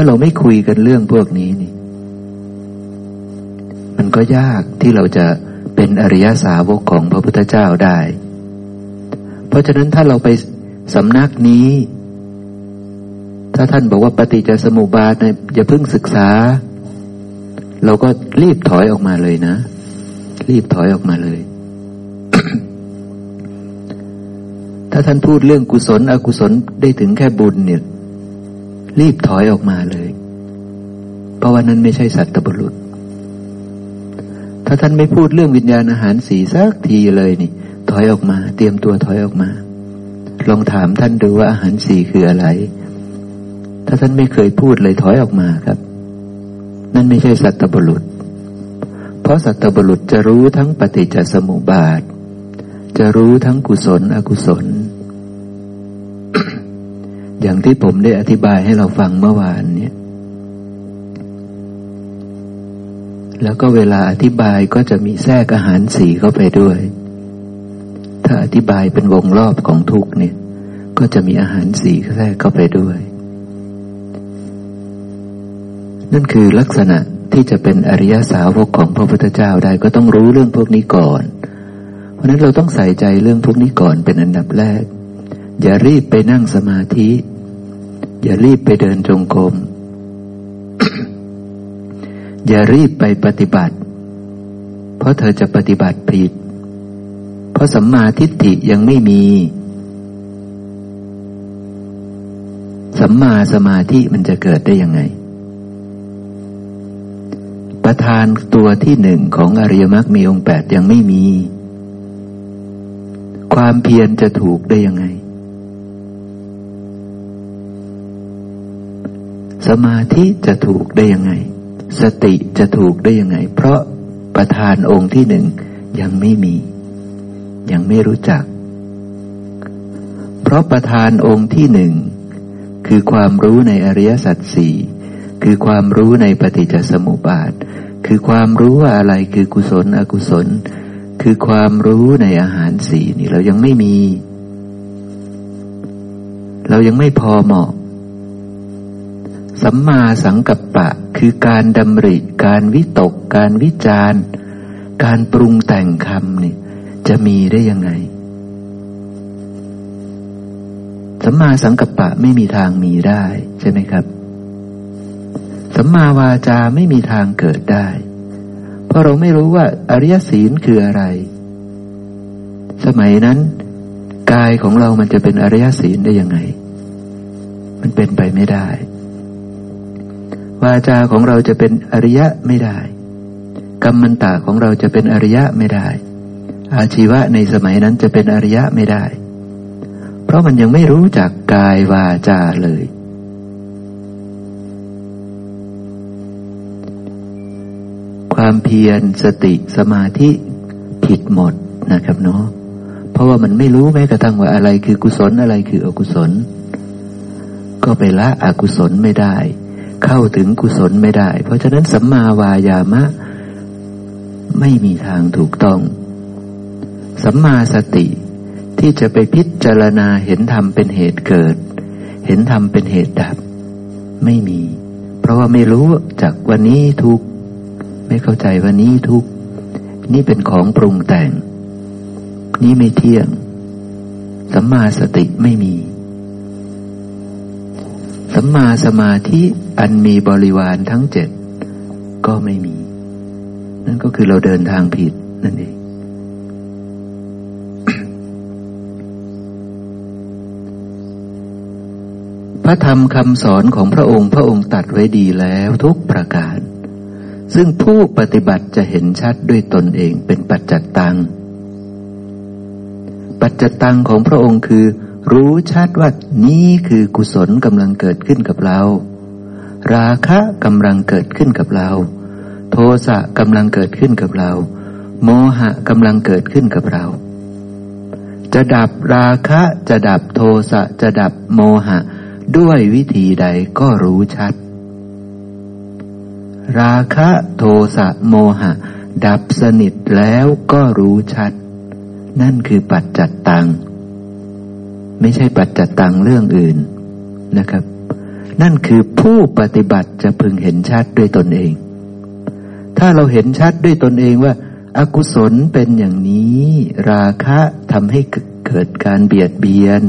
ถ้าเราไม่คุยกันเรื่องพวกนี้นี่ มันก็ยากที่เราจะเป็นอริยสาวกของพระพุทธเจ้าได้ เพราะฉะนั้นถ้าเราไปสำนักนี้ ถ้าท่านบอกว่าปฏิจจสมุปบาทเนี่ยอย่าเพิ่งศึกษา เราก็รีบถอยออกมาเลยนะ รีบถอยออกมาเลย ถ้าท่านพูดเรื่องกุศล อกุศลได้ถึงแค่บุญเนี่ย รีบถอยออกมาเลย เพราะว่านั้นไม่ใช่สัตบุรุษ ถ้าท่านไม่พูดเรื่องวิญญาณอาหารสีสักทีเลยนี่ ถอยออกมา เตรียมตัวถอยออกมา ลองถามท่านดูว่าอาหารสีคืออะไร ถ้าท่านไม่เคยพูดเลยถอยออกมาครับ นั่นไม่ใช่สัตบุรุษ เพราะสัตบุรุษจะรู้ทั้งปฏิจจสมุปบาท จะรู้ทั้งกุศล อกุศล อย่างที่ผมได้อธิบายให้เราฟังเมื่อวานเนี่ย แล้วก็เวลาอธิบายก็จะมีแทรกอาหารสีเข้าไปด้วย ถ้าอธิบายเป็นวงรอบของทุกเนี่ย ก็จะมีอาหารสีแทรกเข้าไปด้วย นั่นคือลักษณะที่จะเป็นอริยสาวกของพระพุทธเจ้าได้ก็ต้องรู้เรื่องพวกนี้ก่อน เพราะนั้นเราต้องใส่ใจเรื่องพวกนี้ก่อนเป็นอันดับแรก อย่ารีบไปนั่งสมาธิ อย่ารีบไปเดินจงกรม อย่ารีบไปปฏิบัติ เพราะเธอจะปฏิบัติผิด เพราะสัมมาทิฏฐิยังไม่มี สัมมาสมาธิมันจะเกิดได้ยังไง ประธานตัวที่หนึ่งของอริยมรรคมีองค์แปดยังไม่มีความเพียรจะถูกได้ยังไง สมาธิจะถูกได้ยังไง สติจะถูกได้ยังไง เพราะประธานองค์ที่หนึ่งยังไม่มี ยังไม่รู้จัก เพราะประธานองค์ที่หนึ่งคือความรู้ในอริยสัจสี่คือความรู้ในปฏิจจสมุปบาท คือความรู้ว่าอะไรคือกุศลอกุศล คือความรู้ในอาหารสีนี่เรายังไม่มี เรายังไม่พอเหมาะ สัมมาสังกัปปะคือการดำริ การวิตก การวิจารณ์ การปรุงแต่งคำนี่จะมีได้ยังไง สัมมาสังกัปปะไม่มีทางมีได้ ใช่ไหมครับ สัมมาวาจาไม่มีทางเกิดได้ เพราะเราไม่รู้ว่าอริยศีลคืออะไร สมัยนั้น กายของเรามันจะเป็นอริยศีลได้ยังไง มันเป็นไปไม่ได้ วาจาของเราจะเป็นอริยะไม่ได้กรรมันตาของเราจะเป็นอริยะไม่ได้ อาชีวะในสมัยนั้นจะเป็นอริยะไม่ได้ เพราะมันยังไม่รู้จักกายวาจาเลย ความเพียรสติสมาธิผิดหมดนะครับเนาะเพราะว่ามันไม่รู้แม้กระทั่งว่าอะไรคือกุศลอะไรคืออกุศล ก็ไปละอกุศลไม่ได้ เข้าถึงกุศลไม่ได้ เพราะฉะนั้นสัมมาวายามะ ไม่มีทางถูกต้อง สัมมาสติที่จะไปพิจารณาเห็นธรรมเป็นเหตุเกิด เห็นธรรมเป็นเหตุดับ ไม่มี เพราะว่าไม่รู้จากวันนี้ทุกไม่เข้าใจวันนี้ทุกนี่เป็นของปรุงแต่ง นี่ไม่เที่ยง สัมมาสติไม่มี สัมมาสมาธิอันมีบริวารทั้งเจ็ดก็ไม่มี นั่นก็คือเราเดินทางผิดนั่นเองพระธรรมคำสอนของพระองค์พระองค์ตัดไว้ดีแล้วทุกประการ ซึ่งผู้ปฏิบัติจะเห็นชัดด้วยตนเองเป็นปัจจัตตัง ปัจจตังของพระองค์คือ รู้ชัดว่านี้คือกุศลกำลังเกิดขึ้นกับเรา ราคะกำลังเกิดขึ้นกับเรา โทสะกำลังเกิดขึ้นกับเรา โมหะกำลังเกิดขึ้นกับเรา จะดับราคะจะดับโทสะจะดับโมหะ ด้วยวิธีใดก็รู้ชัด ราคะโทสะโมหะ ดับสนิทแล้วก็รู้ชัด นั่นคือปัจจัตตัง ไม่ใช่ปัจจตตังเรื่องอื่นนะครับ นั่นคือผู้ปฏิบัติจะพึงเห็นชัดด้วยตนเอง ถ้าเราเห็นชัดด้วยตนเองว่าอากุศลเป็นอย่างนี้ ราคะทำให้เกิดการเบียดเบียน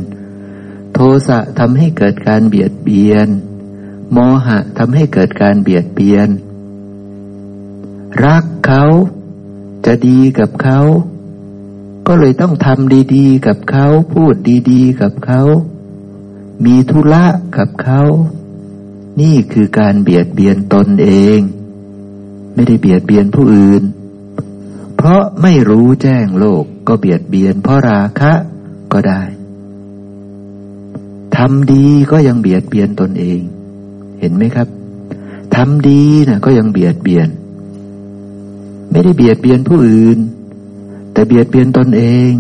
โทสะทำให้เกิดการเบียดเบียน โมหะทำให้เกิดการเบียดเบียน รักเขาจะดีกับเขา ก็เลยต้องทำดีๆ กับเขาพูดดีๆ กับเขา มีธุระกับเขา นี่คือการเบียดเบียนตนเอง ไม่ได้เบียดเบียนผู้อื่น เพราะไม่รู้แจ้งโลกก็เบียดเบียนเพราะราคะก็ได้ทำดีก็ยังเบียดเบียนตนเอง เห็นไหมครับทำดีนะก็ยังเบียดเบียน ไม่ได้เบียดเบียนผู้อื่น แต่เบียดเบียนตนเอง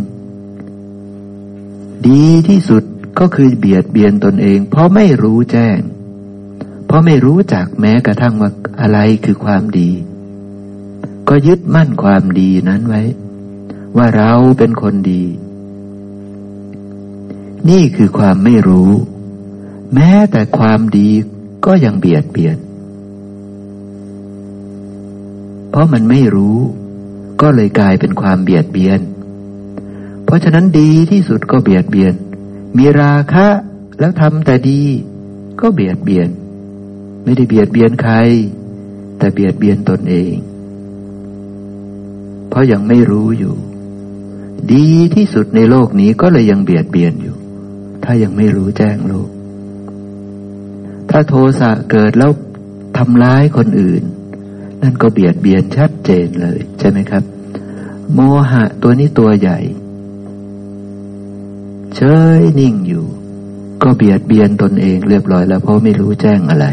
ดีที่สุดก็คือเบียดเบียนตนเอง เพราะไม่รู้แจ้ง เพราะไม่รู้จักแม้กระทั่งว่าอะไรคือความดี ก็ยึดมั่นความดีนั้นไว้ ว่าเราเป็นคนดี นี่คือความไม่รู้ แม้แต่ความดีก็ยังเบียดเบียน เพราะมันไม่รู้ ก็เลยกลายเป็นความเบียดเบียน เพราะฉะนั้นดีที่สุดก็เบียดเบียน มีราคะแล้วทำแต่ดีก็เบียดเบียน ไม่ได้เบียดเบียนใคร แต่เบียดเบียนตนเอง เพราะยังไม่รู้อยู่ ดีที่สุดในโลกนี้ก็เลยยังเบียดเบียนอยู่ ถ้ายังไม่รู้แจ้งโลก ถ้าโทสะเกิดแล้วทำร้ายคนอื่น นั่นก็เบียดเบียนชัดเจนเลย ใช่ไหมครับ โมหะตัวนี้ตัวใหญ่ เฉยนิ่งอยู่ ก็เบียดเบียนตนเองเรียบร้อยแล้วเพราะไม่รู้แจ้งอะไร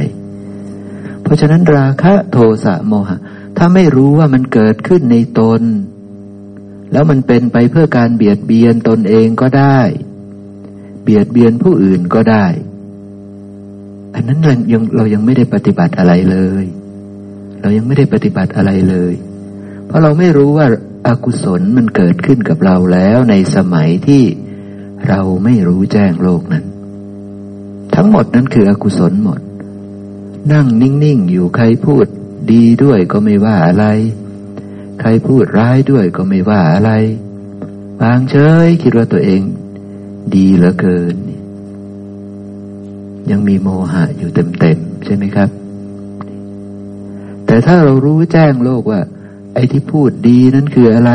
เพราะฉะนั้นราคะโทสะโมหะ ถ้าไม่รู้ว่ามันเกิดขึ้นในตน แล้วมันเป็นไปเพื่อการเบียดเบียนตนเองก็ได้ เบียดเบียนผู้อื่นก็ได้ อันนั้นเรายังเรายังไม่ได้ปฏิบัติอะไรเลย เรายังไม่ได้ปฏิบัติอะไรเลย เพราะเราไม่รู้ว่าอากุศลมันเกิดขึ้นกับเราแล้วในสมัยที่เราไม่รู้แจ้งโลกนั้น ทั้งหมดนั้นคืออกุศลหมด นั่งนิ่งๆ อยู่ใครพูดดีด้วยก็ไม่ว่าอะไร ใครพูดร้ายด้วยก็ไม่ว่าอะไรวางเฉยคิดว่าตัวเอง ดีเหลือเกิน ยังมีโมหะอยู่เต็มๆใช่ไหมครับ แต่ถ้าเรารู้แจ้งโลกว่า ไอ้ที่พูดดีนั้นคืออะไร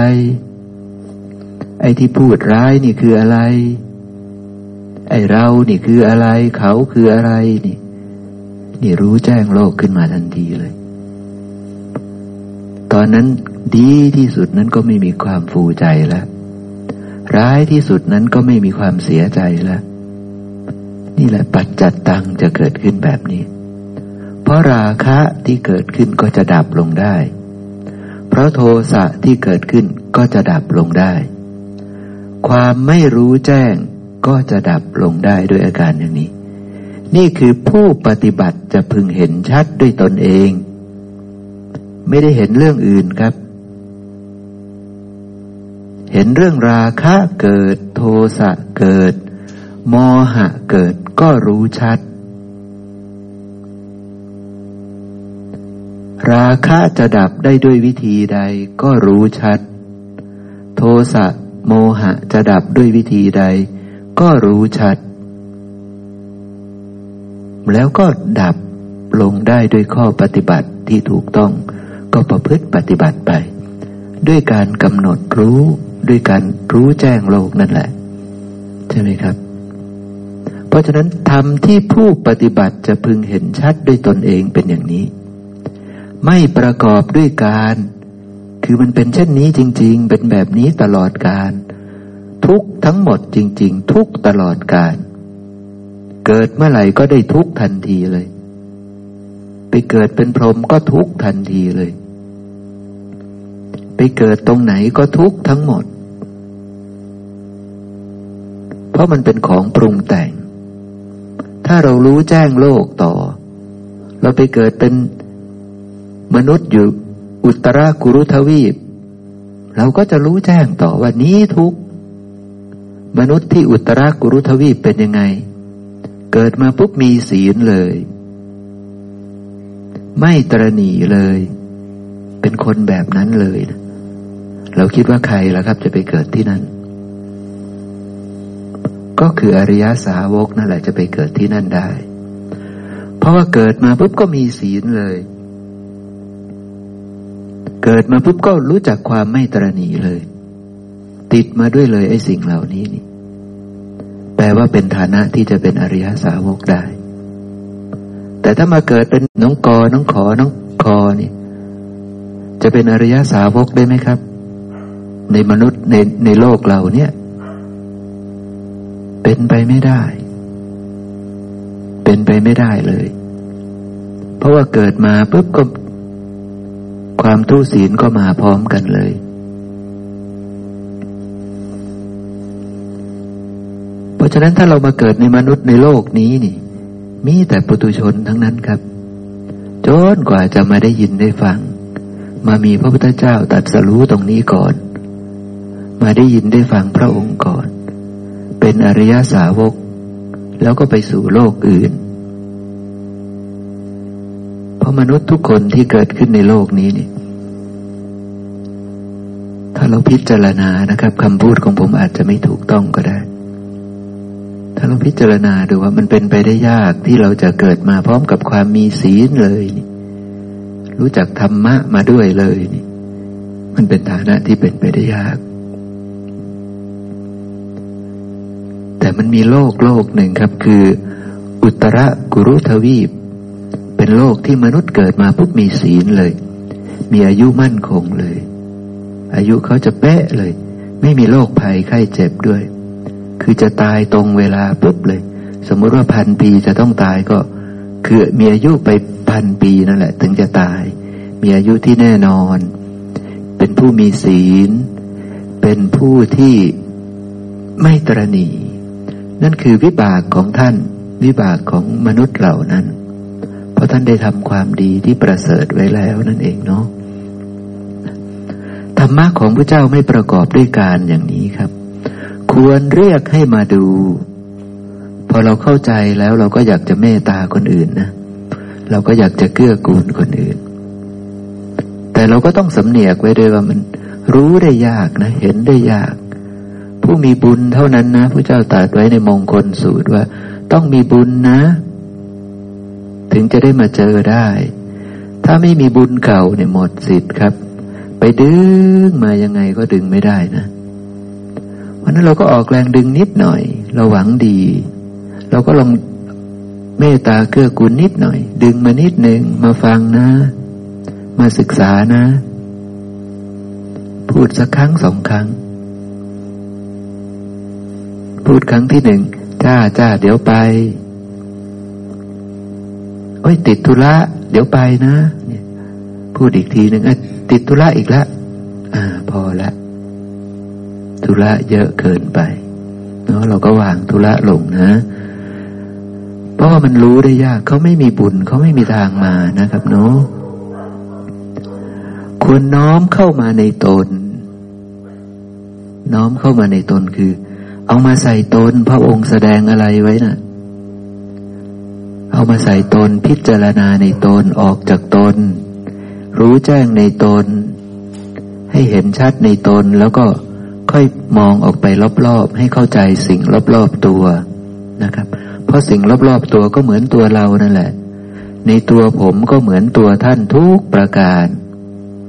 ไอ้ที่พูดร้ายนี่คืออะไร ไอ้เรานี่คืออะไร เขาคืออะไรนี่ นี่รู้แจ้งโลกขึ้นมาทันทีเลย ตอนนั้นดีที่สุดนั้นก็ไม่มีความฟูใจแล้วร้ายที่สุดนั้นก็ไม่มีความเสียใจแล้ว นี่แหละปัจจัตตังจะเกิดขึ้นแบบนี้ ราะราคะที่เกิดขึ้นก็จะดับลงได้ เพราะโทสะที่เกิดขึ้นก็จะดับลงได้ ความไม่รู้แจ้งก็จะดับลงได้ด้วยอาการอย่างนี้ นี่คือผู้ปฏิบัติจะพึงเห็นชัดด้วยตนเอง ไม่ได้เห็นเรื่องอื่นครับ เห็นเรื่องราคะเกิด โทสะเกิด โมหะเกิดก็รู้ชัด ราคะจะดับได้ด้วยวิธีใดก็รู้ชัด โทสะโมหะจะดับด้วยวิธีใด ก็รู้ชัด แล้วก็ดับลงได้ด้วยข้อปฏิบัติที่ถูกต้อง ก็ประพฤติปฏิบัติไป ด้วยการกำหนดรู้ ด้วยการรู้แจ้งโลกนั่นแหละ ใช่ไหมครับ เพราะฉะนั้นธรรมที่ผู้ปฏิบัติจะพึงเห็นชัดด้วยตนเองเป็นอย่างนี้ ไม่ประกอบด้วยการ คือมันเป็นเช่นนี้จริง ๆ เป็นแบบนี้ตลอดการ ทุกทั้งหมดจริง ๆ ทุกตลอดการ เกิดเมื่อไหร่ก็ได้ทุกทันทีเลย ไปเกิดเป็นพรหมก็ทุกทันทีเลย ไปเกิดตรงไหนก็ทุกทั้งหมด เพราะมันเป็นของปรุงแต่ง ถ้าเรารู้แจ้งโลกต่อ เราไปเกิดเป็น มนุษย์อยู่อุตรากุรุทวีป เราก็จะรู้แจ้งต่อว่านี้ทุกมนุษย์ที่อุตรากุรุทวีปเป็นยังไง เกิดมาปุ๊บมีศีลเลย ไม่ตรณีเลย เป็นคนแบบนั้นเลยนะเราคิดว่าใครล่ะครับ จะไปเกิดที่นั่น ก็คืออริยสาวกนั่นแหละจะไปเกิดที่นั่นได้ เพราะว่าเกิดมาปุ๊บก็มีศีลเลย เกิดมาปุ๊บก็รู้จักความไม่ตรณีเลย ติดมาด้วยเลยไอ้สิ่งเหล่านี้นี่ แปลว่าเป็นฐานะที่จะเป็นอริยสาวกได้ แต่ถ้ามาเกิดเป็นน้องกอ น้องขอ น้องคอนี่ จะเป็นอริยสาวกได้ไหมครับ ในมนุษย์ในในโลกเราเนี่ย เป็นไปไม่ได้ เป็นไปไม่ได้เลย เพราะว่าเกิดมาปุ๊บก็ ความทุศีลก็มาพร้อมกันเลย เพราะฉะนั้นถ้าเรามาเกิดในมนุษย์ในโลกนี้นี่ มีแต่ปุตุชนทั้งนั้นครับ จนกว่าจะมาได้ยินได้ฟัง มามีพระพุทธเจ้าตัดสรู้ตรงนี้ก่อน มาได้ยินได้ฟังพระองค์ก่อน เป็นอริยสาวก แล้วก็ไปสู่โลกอื่นามนุษย์ทุกคนที่เกิดขึ้นในโลกนี้นี่ถ้าเราพิจารณานะครับคำพูดของผมอาจจะไม่ถูกต้องก็ได้ ถ้าเราพิจารณาดูว่ามันเป็นไปได้ยากที่เราจะเกิดมาพร้อมกับความมีศีลเลยนี่รู้จักธรรมะมาด้วยเลยนี่มันเป็นฐานะที่เป็นไปได้ยาก แต่มันมีโลกโลกหนึ่งครับ คือ อุตรกุรุทวีป เป็นโลกที่มนุษย์เกิดมาปุ๊บมีศีลเลย มีอายุมั่นคงเลย อายุเขาจะเป๊ะเลย ไม่มีโรคภัยไข้เจ็บด้วย คือจะตายตรงเวลาปุ๊บเลย สมมติว่าพันปีจะต้องตายก็ คือมีอายุไปพันปีนั่นแหละ ถึงจะตาย มีอายุที่แน่นอน เป็นผู้มีศีล เป็นผู้ที่ไม่ตรณีนั่นคือวิบากของท่าน วิบากของมนุษย์เหล่านั้น ท่านได้ทำความดีที่ประเสริฐไว้แล้วนั่นเองเนาะธรรมะของพระเจ้าไม่ประกอบด้วยการอย่างนี้ครับ ควรเรียกให้มาดู พอเราเข้าใจแล้วเราก็อยากจะเมตตาคนอื่นนะ เราก็อยากจะเกื้อกูลคนอื่น แต่เราก็ต้องสำเนียกไว้ด้วยว่ามันรู้ได้ยากนะ เห็นได้ยาก ผู้มีบุญเท่านั้นนะพระเจ้าตรัสไว้ในมงคลสูตรว่า ต้องมีบุญนะ ถึงจะได้มาเจอได้ ถ้าไม่มีบุญเก่าเนี่ยหมดสิทธิ์ครับ ไปดึงมายังไงก็ดึงไม่ได้นะวันนั้นเราก็ออกแรงดึงนิดหน่อย เราหวังดี เราก็ลองเมตตาเกื้อกูลนิดหน่อย ดึงมานิดหนึ่งมาฟังนะ มาศึกษานะ พูดสักครั้งสองครั้ง พูดครั้งที่หนึ่งจ้าจ้าเดี๋ยวไป โอ้ยติดธุระเดี๋ยวไปนะพูดอีกทีหนึ่งติดธุระอีกแล้วอ่า พอละธุระเยอะเกินไปเนาะเราก็วางธุระลงนะเพราะว่ามันรู้ได้ยากเขาไม่มีบุญเขาไม่มีทางมานะครับเนาะควรน้อมเข้ามาในตน น้อมเข้ามาในตนคือ เอามาใส่ตน พระองค์แสดงอะไรไว้นะ่ะ เอามาใส่ตนพิจารณาในตนออกจากตน รู้แจ้งในตน ให้เห็นชัดในตนแล้วก็ค่อยมองออกไปรอบๆ ให้เข้าใจสิ่งรอบๆตัวนะครับ เพราะสิ่งรอบๆตัวก็เหมือนตัวเรานั่นแหละ ในตัวผมก็เหมือนตัวท่านทุกประการ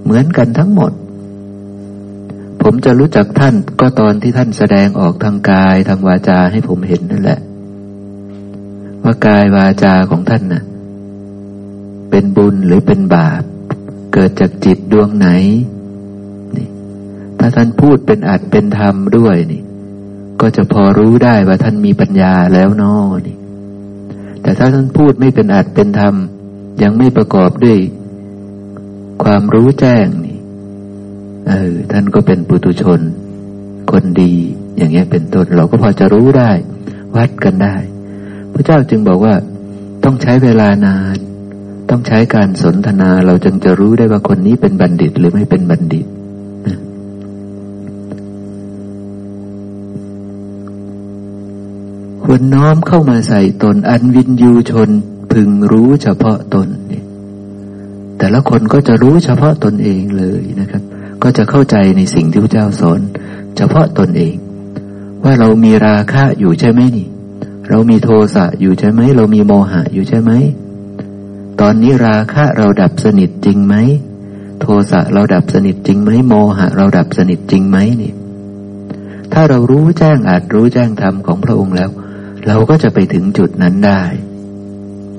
เหมือนกันทั้งหมด ผมจะรู้จักท่านก็ตอนที่ท่านแสดงออกทางกายทางวาจาให้ผมเห็นนั่นแหละ ว่ากายวาจาของท่านนะ่ะ เป็นบุญหรือเป็นบาป เกิดจากจิตดวงไหนนี่ถ้าท่านพูดเป็นอัดเป็นธรรมด้วยนี่ ก็จะพอรู้ได้ว่าท่านมีปัญญาแล้วนอนี่ แต่ถ้าท่านพูดไม่เป็นอัดเป็นธรรม ยังไม่ประกอบด้วย ความรู้แจ้งนี่เออท่านก็เป็นปุตุชน คนดี อย่างเงี้ยเป็นต้นเราก็พอจะรู้ได้ วัดกันได้ พระเจ้าจึงบอกว่า ต้องใช้เวลานาน ต้องใช้การสนทนาเราจึงจะรู้ได้ว่าคนนี้เป็นบัณฑิตหรือไม่เป็นบัณฑิตควรน้อมเข้ามาใส่ตน อันวินยูชนพึงรู้เฉพาะตนเนี่ยแต่ละคนก็จะรู้เฉพาะตนเองเลยนะครับ ก็จะเข้าใจในสิ่งที่พระเจ้าสอน เฉพาะตนเอง ว่าเรามีราคะอยู่ใช่ไหมนี่ เรามีโทสะอยู่ใช่ไหม เรามีโมหะอยู่ใช่ไหม ตอนนี้ราคะเราดับสนิทจริงไหม โทสะเราดับสนิทจริงไหม โมหะเราดับสนิทจริงไหมนี่ ถ้าเรารู้แจ้งอาจรู้แจ้งธรรมของพระองค์แล้ว เราก็จะไปถึงจุดนั้นได้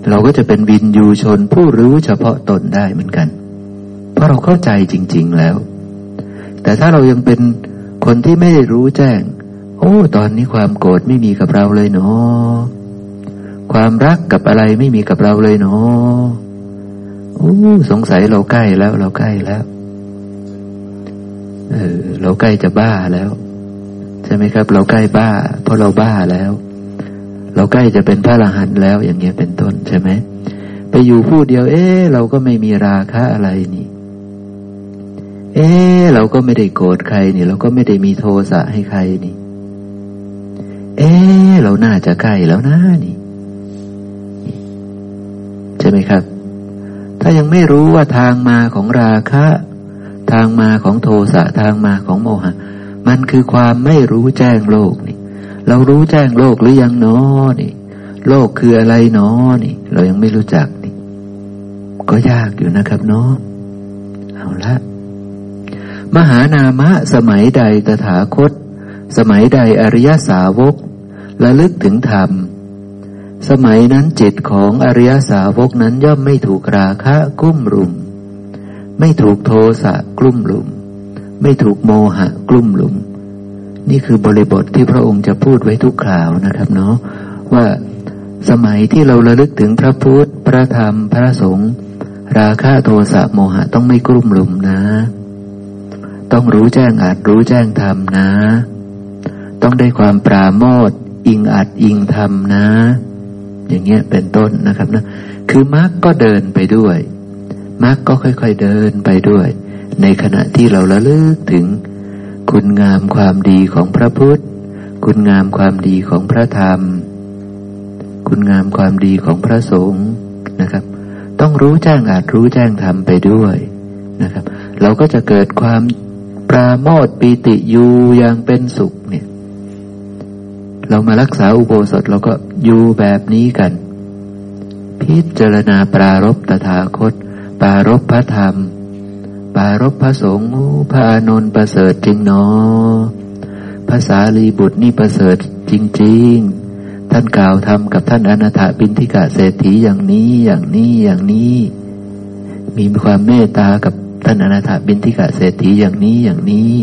เราก็จะเป็นวินยูชนผู้รู้เฉพาะตนได้เหมือนกัน เพราะเราเข้าใจจริง ๆแล้ว แต่ถ้าเรายังเป็นคนที่ไม่ได้รู้แจ้ง โอ้ ตอนนี้ความโกรธไม่มีกับเราเลยเนาะความรักกับอะไรไม่มีกับเราเลยเนาะโอ้สงสัยเราใกล้แล้ว เราใกล้แล้วเออเราใกล้จะบ้าแล้ว ใช่ไหมครับ เราใกล้บ้า เพราะเราบ้าแล้ว เราใกล้จะเป็นพระอรหันต์แล้วอย่างเงี้ยเป็นต้นใช่ไหมไปอยู่ผู้เดียว เอ๊เราก็ไม่มีราคะอะไรนี่ เอ๊เราก็ไม่ได้โกรธใครนี่ เราก็ไม่ได้มีโทสะให้ใครนี่ น่าจะใกล้แล้วนะนี่ใช่ไหมครับ ถ้ายังไม่รู้ว่าทางมาของราคะ ทางมาของโทสะทางมาของโมหะ มันคือความไม่รู้แจ้งโลกนี่ เรารู้แจ้งโลกหรือยังเนอนี่ โลกคืออะไรเนอนี่ เรายังไม่รู้จักนี่ ก็ยากอยู่นะครับเนาะเอาละมหานามะสมัยใดตถาคต สมัยใดอริยสาวก ระลึกถึงธรรม สมัยนั้นจิตของอริยสาวกนั้นย่อมไม่ถูกราคะกุ้มรุม ไม่ถูกโทสะกลุ่มลุม ไม่ถูกโมหะกลุ่มลุม นี่คือบริบทที่พระองค์จะพูดไว้ทุกคราวนะครับเนาะว่าสมัยที่เราระลึกถึงพระพุทธ พระธรรม พระสงฆ์ราคะโทสะโมหะต้องไม่กลุ่มลุมนะ ต้องรู้แจ้งอาจรู้แจ้งธรรมนะ ต้องได้ความปราโมท อิงอัดอิงธรรมนะ อย่างเงี้ยเป็นต้นนะครับนะ คือมรรคก็เดินไปด้วยมรรคก็ค่อยๆเดินไปด้วย ในขณะที่เราระลึกถึง คุณงามความดีของพระพุทธ คุณงามความดีของพระธรรม คุณงามความดีของพระสงฆ์นะครับ ต้องรู้แจ้งอาจรู้แจ้งธรรมไปด้วยนะครับ เราก็จะเกิดความปราโมทปีติอยู่อย่างเป็นสุขเนี่ย เรามารักษาอุโบสถเราก็อยู่แบบนี้กัน พิจารณาปรารบตถาคต ปรารบพระธรรม ปรารบพระสงฆ์พระอานนท์ประเสริฐจริงเนาะภาษาลีบุตรนี่ประเสริฐจริง ๆ ท่านกล่าวทำกับท่านอนาถบินทิกะเศรษฐีอย่างนี้อย่างนี้อย่างนี้ มีความเมตตากับท่านอนาถบินทิกะเศรษฐีอย่างนี้อย่างนี้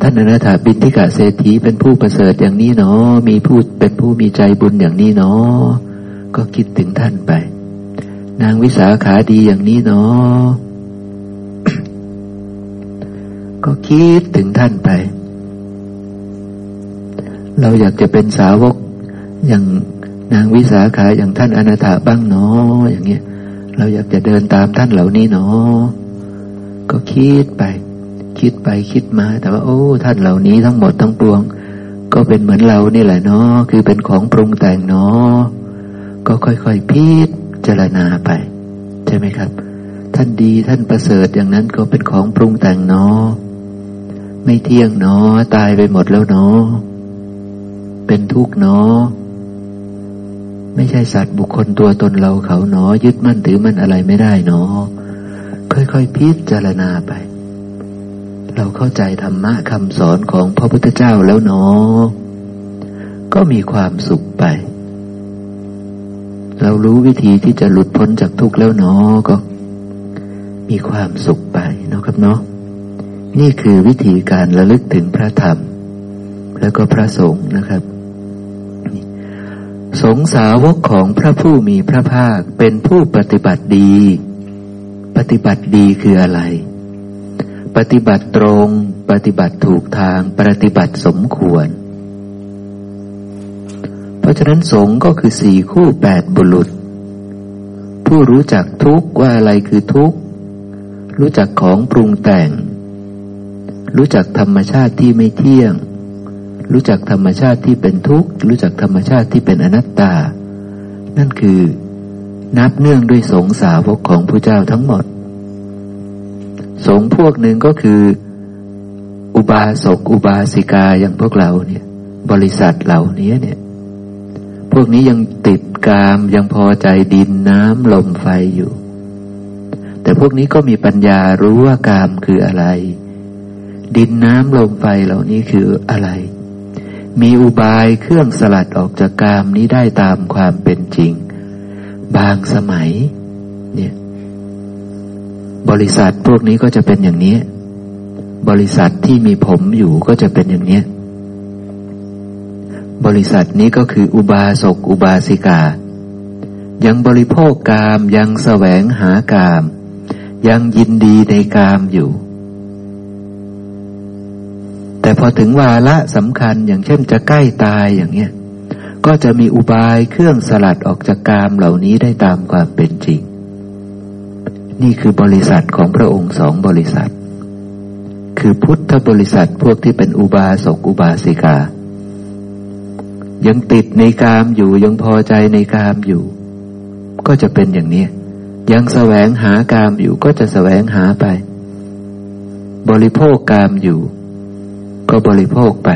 ท่านอนาถาบินทิกะเศรษฐีเป็นผู้ประเสริฐอย่างนี้เนาะมีผู้เป็นผู้มีใจบุญอย่างนี้เนาะก็คิดถึงท่านไป นางวิสาขาดีอย่างนี้เนาะก็คิดถึงท่านไป เราอยากจะเป็นสาวกอย่างนางวิสาขาอย่างท่านอนาถาบ้างเนาะอย่างเงี้ย เราอยากจะเดินตามท่านเหล่านี้เนาะก็คิดไป คิดไปคิดมา แต่ว่า โอ้ ท่านเหล่านี้ทั้งหมดทั้งปวง ก็เป็นเหมือนเรานี่แหละเนาะคือเป็นของปรุงแต่งเนาะก็ค่อยๆพิจารณาไป ใช่ไหมครับ ท่านดีท่านประเสริฐอย่างนั้นก็เป็นของปรุงแต่งเนาะไม่เที่ยงเนาะตายไปหมดแล้วเนาะเป็นทุกข์เนาะไม่ใช่สัตว์บุคคลตัวตนเราเขาเนาะยึดมั่นถือมั่นอะไรไม่ได้เนาะค่อยๆพิจารณาไป เราเข้าใจธรรมะคำสอนของพระพุทธเจ้าแล้วเนาะก็มีความสุขไป เรารู้วิธีที่จะหลุดพ้นจากทุกข์แล้วเนาะก็ มีความสุขไปเนาะครับเนาะนี่คือวิธีการระลึกถึงพระธรรม แล้วก็พระสงฆ์นะครับสงสาวกของพระผู้มีพระภาคเป็นผู้ปฏิบัติดี ปฏิบัติดีคืออะไร ปฏิบัติตรง ปฏิบัติถูกทาง ปฏิบัติสมควร เพราะฉะนั้นสงก็คือสี่คู่แปดบุรุษ ผู้รู้จักทุกว่าอะไรคือทุกรู้จักของปรุงแต่ง รู้จักธรรมชาติที่ไม่เที่ยง รู้จักธรรมชาติที่เป็นทุกข์ รู้จักธรรมชาติที่เป็นอนัตตา นั่นคือ นับเนื่องด้วยสงสาวกของพระเจ้าทั้งหมด สงพวกหนึ่งก็คือ อุบาสกอุบาสิกาอย่างพวกเราเนี่ย บริษัทเหล่านี้เนี่ย พวกนี้ยังติดกามยังพอใจดินน้ำลมไฟอยู่ แต่พวกนี้ก็มีปัญญารู้ว่ากามคืออะไร ดินน้ำลมไฟเหล่านี้คืออะไร มีอุบายเครื่องสลัดออกจากกามนี้ได้ตามความเป็นจริง บางสมัยเนี่ย บริษัทพวกนี้ก็จะเป็นอย่างนี้ บริษัทที่มีผมอยู่ก็จะเป็นอย่างนี้บริษัทนี้ก็คืออุบาสกอุบาสิกา ยังบริโภคกามยังแสวงหากาม ยังยินดีในกามอยู่ แต่พอถึงวาระสำคัญอย่างเช่นจะใกล้ตายอย่างเนี้ยก็จะมีอุบายเครื่องสลัดออกจากกามเหล่านี้ได้ตามความเป็นจริง นี่คือบริษัทของพระองค์สองบริษัท คือพุทธบริษัทพวกที่เป็นอุบาสกอุบาสิกา ยังติดในกามอยู่ยังพอใจในกามอยู่ ก็จะเป็นอย่างนี้ ยังแสวงหากามอยู่ก็จะแสวงหาไป บริโภคกามอยู่ ก็บริโภคไป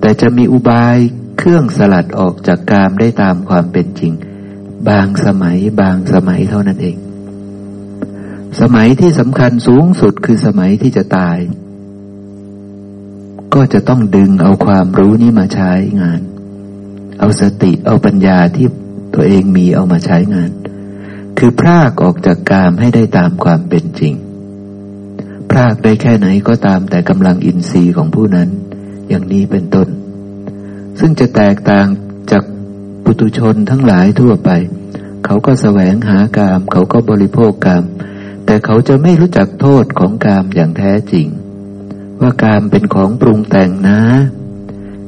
แต่จะมีอุบายเครื่องสลัดออกจากกามได้ตามความเป็นจริง บางสมัยบางสมัยเท่านั้นเอง สมัยที่สำคัญสูงสุดคือสมัยที่จะตาย ก็จะต้องดึงเอาความรู้นี้มาใช้งาน เอาสติเอาปัญญาที่ตัวเองมีเอามาใช้งาน คือพรากออกจากกามให้ได้ตามความเป็นจริง พรากได้แค่ไหนก็ตามแต่กำลังอินทรีย์ของผู้นั้น อย่างนี้เป็นต้น ซึ่งจะแตกต่างจากปุตุชนทั้งหลายทั่วไป เขาก็แสวงหากาม เขาก็บริโภคกาม แต่เขาจะไม่รู้จักโทษของกามอย่างแท้จริง ว่ากามเป็นของปรุงแต่งนะ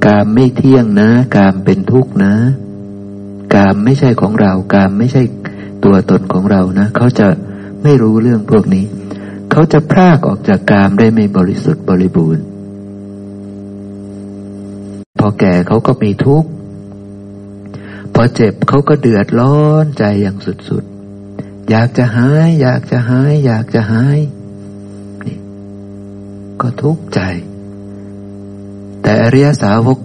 กามไม่เที่ยงนะ กามเป็นทุกข์นะ กามไม่ใช่ของเรา กามไม่ใช่ตัวตนของเรานะ เขาจะไม่รู้เรื่องพวกนี้ เขาจะพรากออกจากกามได้ไม่บริสุทธิ์บริบูรณ์ พอแก่เขาก็มีทุกข์ พอเจ็บเขาก็เดือดร้อนใจอย่างสุด อยากจะหาย อยากจะหาย อยากจะหายนี่ก็ทุกข์ใจ แต่อริยสาวก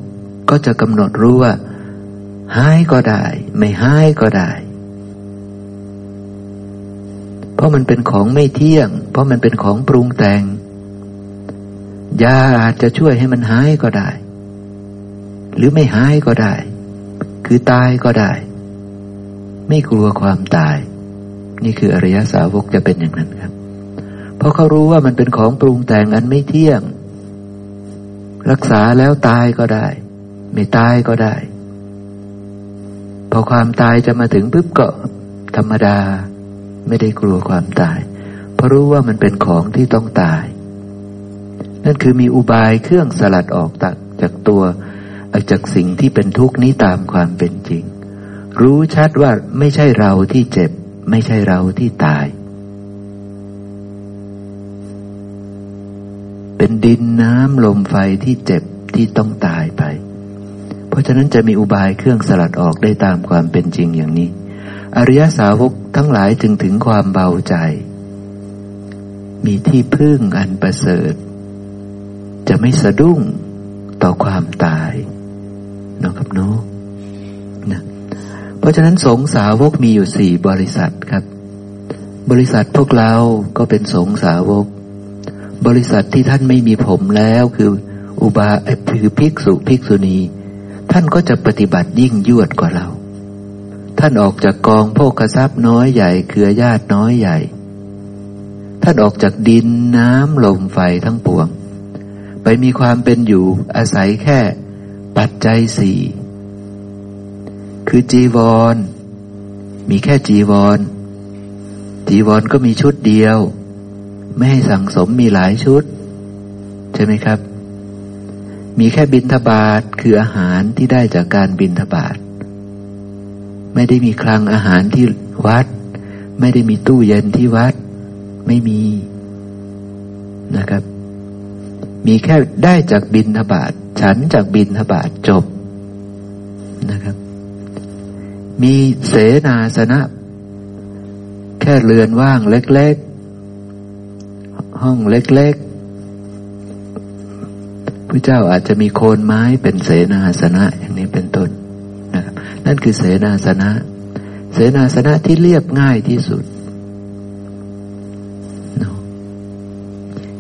ก็จะกำหนดรู้ว่า หายก็ได้ ไม่หายก็ได้ เพราะมันเป็นของไม่เที่ยง เพราะมันเป็นของปรุงแต่งยาอาจจะช่วยให้มันหายก็ได้ หรือไม่หายก็ได้ คือตายก็ได้ ไม่กลัวความตาย นี่คืออริยสาวกจะเป็นอย่างนั้นครับ เพราะเขารู้ว่ามันเป็นของปรุงแต่งอันไม่เที่ยง รักษาแล้วตายก็ได้ ไม่ตายก็ได้ พอความตายจะมาถึงปุ๊บก็ธรรมดา ไม่ได้กลัวความตาย เพราะรู้ว่ามันเป็นของที่ต้องตาย นั่นคือมีอุบายเครื่องสลัดออกจากจากตัวจากสิ่งที่เป็นทุกข์นี้ตามความเป็นจริง รู้ชัดว่าไม่ใช่เราที่เจ็บ ไม่ใช่เราที่ตาย เป็นดินน้ำลมไฟที่เจ็บที่ต้องตายไป เพราะฉะนั้นจะมีอุบายเครื่องสลัดออกได้ตามความเป็นจริงอย่างนี้ อริยสาวกทั้งหลายจึงถึงความเบาใจ มีที่พึ่งอันประเสริฐ จะไม่สะดุ้งต่อความตายนะครับเนาะ ราะฉะนั้นสงสาวกมีอยู่สี่บริษัทครับ บริษัทพวกเราก็เป็นสงสาวก บริษัทที่ท่านไม่มีผมแล้วคืออุบาคือภิกษุภิกษุณี ท่านก็จะปฏิบัติยิ่งยวดกว่าเรา ท่านออกจากกองโภคทรัพย์น้อยใหญ่เครือญาติน้อยใหญ่ ท่านออกจากดินน้ำลมไฟทั้งปวง ไปมีความเป็นอยู่อาศัยแค่ปัจจัยสี่ คือจีวร มีแค่จีวร จีวรก็มีชุดเดียว ไม่ให้สั่งสมมีหลายชุด ใช่ไหมครับ มีแค่บินทบาทคืออาหารที่ได้จากการบินทบาท ไม่ได้มีคลังอาหารที่วัด ไม่ได้มีตู้เย็นที่วัด ไม่มีนะครับ มีแค่ได้จากบินทบาท ฉันจากบินทบาทจบนะครับ มีเสนาสนะ แค่เรือนว่างเล็ก ๆ ห้องเล็ก ๆพระเจ้าอาจจะมีโคนไม้เป็นเสนาสนะอย่างนี้เป็นต้นนะครับนั่นคือเสนาสนะ เสนาสนะที่เรียบง่ายที่สุด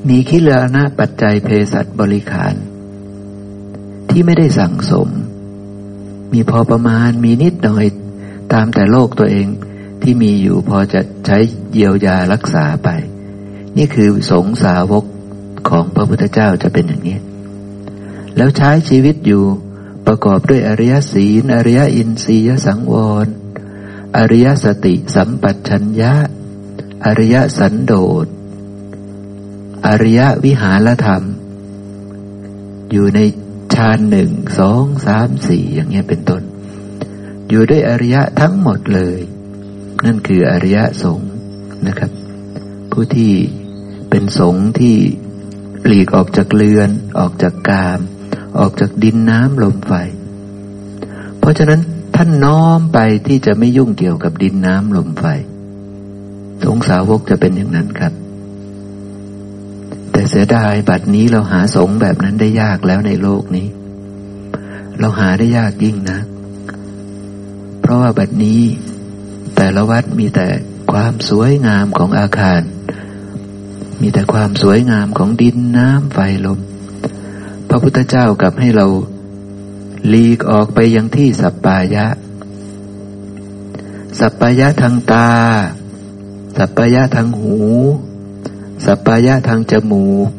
มีคิเลนะปัจจัยเพศัตบริขาร ที่ไม่ได้สั่งสม มีพอประมาณมีนิดหน่อย ตามแต่โลกตัวเองที่มีอยู่พอจะใช้เยียวยารักษาไป นี่คือสงสาวกของพระพุทธเจ้าจะเป็นอย่างนี้ แล้วใช้ชีวิตอยู่ประกอบด้วยอริยศีล อริยอินทรียสังวร อริยสติสัมปัชัญญะ อริยสันโดษ อริยวิหารธรรม อยู่ในฌานหนึ่งสองสามสี่อย่างเงี้ยเป็นต้น อยู่ด้วยอริยะทั้งหมดเลย นั่นคืออริยะสงฆ์นะครับ ผู้ที่เป็นสงฆ์ที่หลีกออกจากเรือน ออกจากกาม ออกจากดินน้ำลมไฟ เพราะฉะนั้นท่านน้อมไปที่จะไม่ยุ่งเกี่ยวกับดินน้ำลมไฟสงสาวกจะเป็นอย่างนั้นครับ แต่เสียดายบัดนี้เราหาสงแบบนั้นได้ยากแล้วในโลกนี้ เราหาได้ยากยิ่งนะ เพราะว่าบัดนี้ แต่ละวัดมีแต่ความสวยงามของอาคาร มีแต่ความสวยงามของดินน้ำไฟลม พระพุทธเจ้ากลับให้เราลีกออกไปยังที่สัปปายะ สัปปายะทางตา สัปปายะทางหู สัปปายะทางจมูก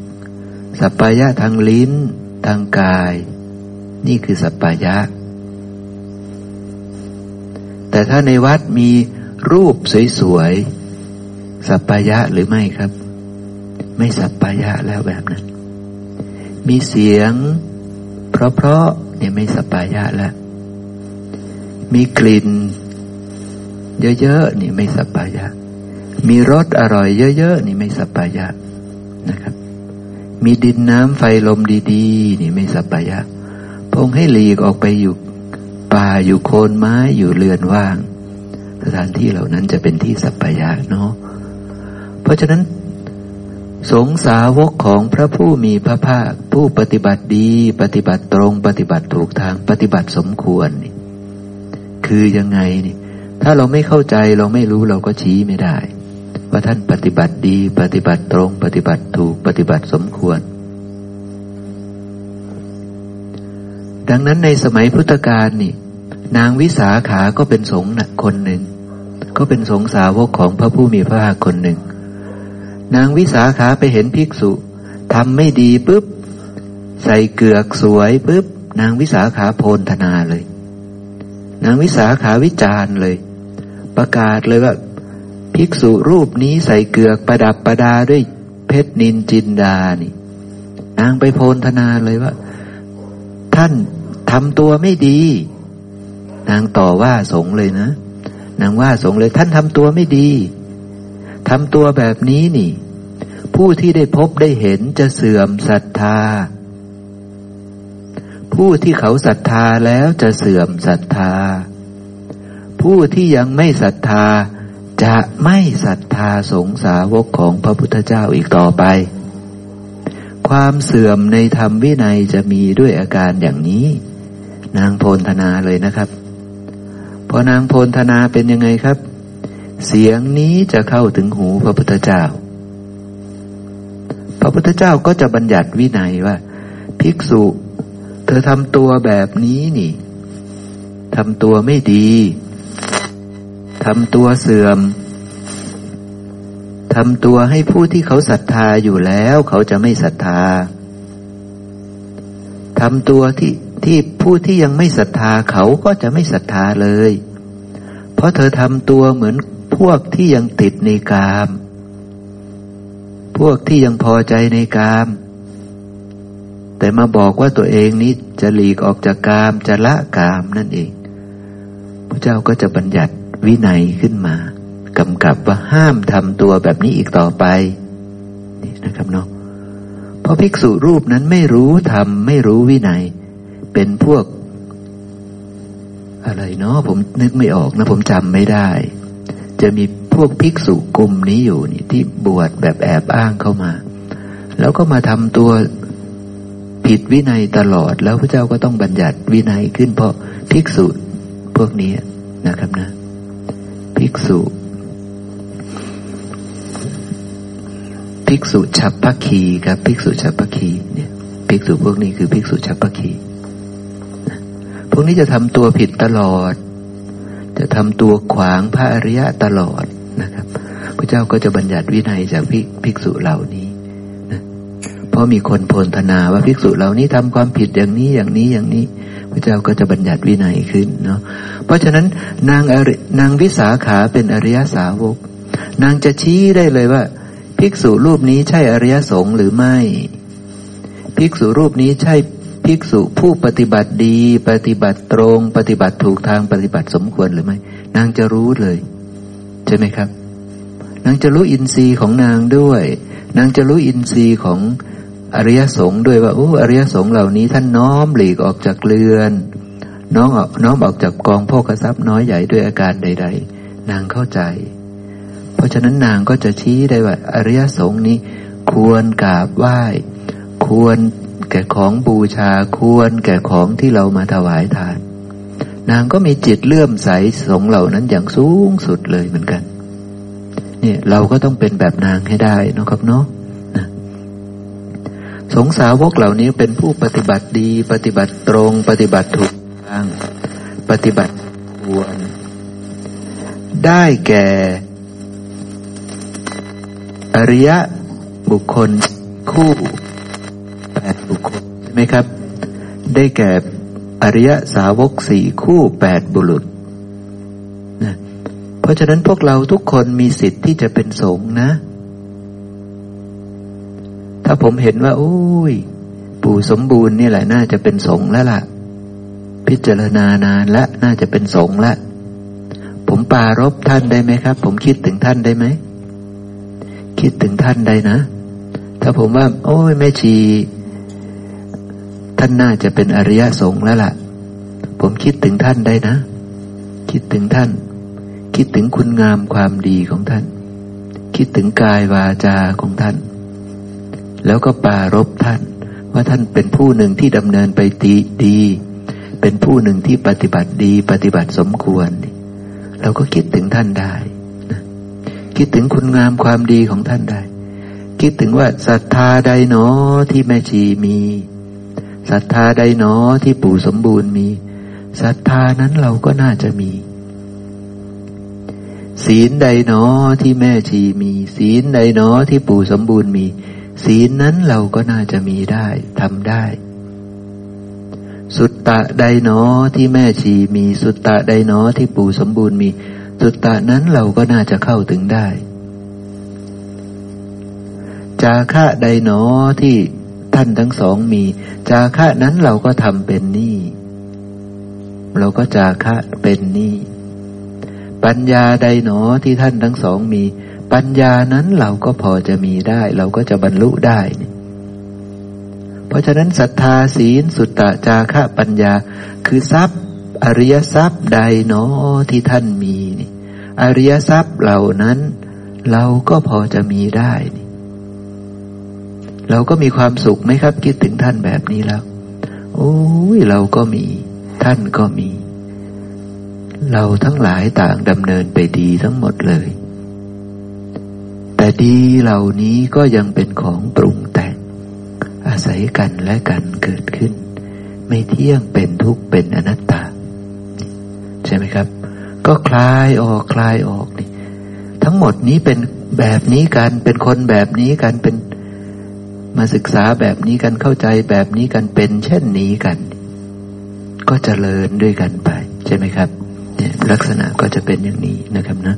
สัปปายะทางลิ้น ทางกาย นี่คือสัปปายะ แต่ถ้าในวัดมีรูปสวยๆ สัปปายะหรือไม่ครับ ไม่สัปปายะแล้วแบบนั้น มีเสียง เพราะๆเนี่ยไม่สัปปายะแล้ว มีกลิ่น เยอะๆนี่ไม่สัปปายะ มีรสอร่อยเยอะๆนี่ไม่สัปปายะนะครับ มีดินน้ำไฟลมดี ๆ นี่ไม่สัปปายะพงให้หลีกออกไปอยู่ ป่าอยู่โคนไม้อยู่เรือนว่าง สถานที่เหล่านั้นจะเป็นที่สัปปายะเนาะเพราะฉะนั้น สงสาวกของพระผู้มีพระภาค ผู้ปฏิบัติดี ปฏิบัติตรง ปฏิบัติถูกทางปฏิบัติสมควร คือยังไงนี่ ถ้าเราไม่เข้าใจเราไม่รู้เราก็ชี้ไม่ได้ ว่าท่านปฏิบัติดี ปฏิบัติตรง ปฏิบัติถูกปฏิบัติสมควรดังนั้นในสมัยพุทธกาลนี่ นางวิสาขาก็เป็นสงฆ์คนหนึ่ง ก็เป็นสงสาวกของพระผู้มีพระภาคคนหนึ่ง นางวิสาขาไปเห็นภิกษุทำไม่ดีปุ๊บ ใส่เกือกสวยปุ๊บ นางวิสาขาโพนธนาเลย นางวิสาขาวิจารเลย ประกาศเลยว่า ภิกษุรูปนี้ใส่เกือกประดับประดาด้วยเพชรนินจินดานี่ นางไปโพนธนาเลยว่า ท่านทำตัวไม่ดี นางต่อว่าสงเลยนะ นางว่าสงเลยท่านทำตัวไม่ดีทำตัวแบบนี้นี่ ผู้ที่ได้พบได้เห็นจะเสื่อมศรัทธา ผู้ที่เขาศรัทธาแล้วจะเสื่อมศรัทธา ผู้ที่ยังไม่ศรัทธาจะไม่ศรัทธาสงสาวกของพระพุทธเจ้าอีกต่อไป ความเสื่อมในธรรมวินัยจะมีด้วยอาการอย่างนี้ นางโพนธนาเลยนะครับ พอนางโพนธนาเป็นยังไงครับ เสียงนี้จะเข้าถึงหูพระพุทธเจ้า พระพุทธเจ้าก็จะบัญญัติวินัยว่า ภิกษุ เธอทำตัวแบบนี้นี่ทำตัวไม่ดีทำตัวเสื่อมทำตัวให้ผู้ที่เขาศรัทธาอยู่แล้ว เขาจะไม่ศรัทธาทำตัวที่ ที่ผู้ที่ยังไม่ศรัทธาเขาก็จะไม่ศรัทธาเลย เพราะเธอทำตัวเหมือนพวกที่ยังติดในกาม พวกที่ยังพอใจในกาม แต่มาบอกว่าตัวเองนี้จะหลีกออกจากกามจะละกามนั่นเอง พระเจ้าก็จะบัญญัติวินัยขึ้นมากำกับว่าห้ามทำตัวแบบนี้อีกต่อไปนี่นะครับเนาะเพราะภิกษุรูปนั้นไม่รู้ทำไม่รู้วินัย เป็นพวก อะไรเนาะผมนึกไม่ออกนะ ผมจำไม่ได้ จะมีพวกภิกษุกลุ่มนี้อยู่นี่ที่บวชแบบแอบอ้างเข้ามา แล้วก็มาทำตัวผิดวินัยตลอด แล้วพระเจ้าก็ต้องบัญญัติวินัยขึ้นเพราะภิกษุพวกนี้นะครับนะ ภิกษุ ภิกษุฉับพักคีครับ ภิกษุฉับพักคีเนี่ย ภิกษุพวกนี้คือภิกษุฉับพักคี วกนี้จะทำตัวผิดตลอด จะทำตัวขวางพระอริยะตลอดนะครับ พระเจ้าก็จะบัญญัติวินัยจากภิกษุเหล่านี้นะเพราะมีคนโพลธนาว่าภิกษุเหล่านี้ทำความผิดอย่างนี้อย่างนี้อย่างนี้ พระเจ้าก็จะบัญญัติวินัยขึ้นเนาะเพราะฉะนั้นนางนางวิสาขาเป็นอริยสาวก นางจะชี้ได้เลยว่า ภิกษุรูปนี้ใช่อริยสงฆ์หรือไม่ ภิกษุรูปนี้ใช่ ภิกษุผู้ปฏิบัติดี ปฏิบัติตรง ปฏิบัติถูกทางปฏิบัติสมควรหรือไม่นางจะรู้เลย ใช่ไหมครับ นางจะรู้อินทรีย์ของนางด้วย นางจะรู้อินทรีย์ของอริยสงฆ์ด้วยว่าโอ้อริยสงฆ์เหล่านี้ท่านน้อมหลีกออกจากเรือน น้องออกน้อมออกจากกองพ่อกระซับน้อยใหญ่ด้วยอาการใด ๆ นางเข้าใจ เพราะฉะนั้นนางก็จะชี้ได้ว่า อริยสงฆ์นี้ควรกราบไหว้ ควร แก่ของบูชาควร แก่ของที่เรามาถวายทาน นางก็มีจิตเลื่อมใสสงเหล่านั้นอย่างสูงสุดเลยเหมือนกัน เนี่ยเราก็ต้องเป็นแบบนางให้ได้นะครับเนาะสงสาวกเหล่านี้เป็นผู้ปฏิบัติดี ปฏิบัติตรง ปฏิบัติถูกทาง ปฏิบัติควร ได้แก่ อริยะบุคคลคู่ บุคคลใช่ไหมครับ ได้แก่อริยสาวกสี่คู่แปดบุรุษนะเพราะฉะนั้นพวกเราทุกคนมีสิทธิ์ที่จะเป็นสงฆ์นะ ถ้าผมเห็นว่า โอ้ย ปู่สมบูรณ์นี่แหละ น่าจะเป็นสงฆ์แล้วล่ะ พิจารณานานและน่าจะเป็นสงฆ์ละผมปารบท่านได้ไหมครับ ผมคิดถึงท่านได้ไหม คิดถึงท่านได้นะ ถ้าผมว่า โอ้ยแม่ชี ท่านน่าจะเป็นอริยสงฆ์แล้วล่ะ ผมคิดถึงท่านได้นะ คิดถึงท่าน คิดถึงคุณงามความดีของท่าน คิดถึงกายวาจาของท่าน แล้วก็ปารบท่าน ว่าท่านเป็นผู้หนึ่งที่ดำเนินไปดีดี เป็นผู้หนึ่งที่ปฏิบัติดี ปฏิบัติสมควร เราก็คิดถึงท่านได้นะคิดถึงคุณงามความดีของท่านได้ คิดถึงว่าศรัทธาใดหนอที่แม่ชีมี ศรัทธาใดหนอที่ปู่สมบูรณ์มีศรัทธานั้นเราก็น่าจะมี ศีลใดหนอที่แม่ชีมี ศีลใดหนอที่ปู่สมบูรณ์มี ศีลนั้นเราก็น่าจะมีได้ทำได้ สุตตะใดหนอที่แม่ชีมี สุตตะใดหนอที่ปู่สมบูรณ์มี สุตตะนั้นเราก็น่าจะเข้าถึงได้ จาคะใดหนอที่ ท่านทั้งสองมี จาคะนั้นเราก็ทำเป็นนี่ เราก็จาคะเป็นนี่ ปัญญาใดหนอที่ท่านทั้งสองมี ปัญญานั้นเราก็พอจะมีได้ เราก็จะบรรลุได้เนี่เพราะฉะนั้นศรัทธาศีลสุตตะจาคะปัญญา คือทรัพย์ อริยทรัพย์ใดเนาะที่ท่านมีนี่อริยทรัพย์เหล่านั้น เราก็พอจะมีได้นี่ เราก็มีความสุขไหมครับ คิดถึงท่านแบบนี้แล้ว โอ้ยเราก็มี ท่านก็มี เราทั้งหลายต่างดำเนินไปดีทั้งหมดเลย แต่ดีเหล่านี้ก็ยังเป็นของปรุงแต่ง อาศัยกันและกันเกิดขึ้น ไม่เที่ยงเป็นทุกข์เป็นอนัตตา ใช่ไหมครับ ก็คลายออกคลายออกนี่ทั้งหมดนี้เป็นแบบนี้กันเป็นคนแบบนี้กันเป็น มาศึกษาแบบนี้กันเข้าใจแบบนี้กันเป็น เช่นนี้กัน ก็จเจริญด้วยกันไป ใช่ไหมครับเนี่ยลักษณะก็จะเป็นอย่างนี้นะครับนะ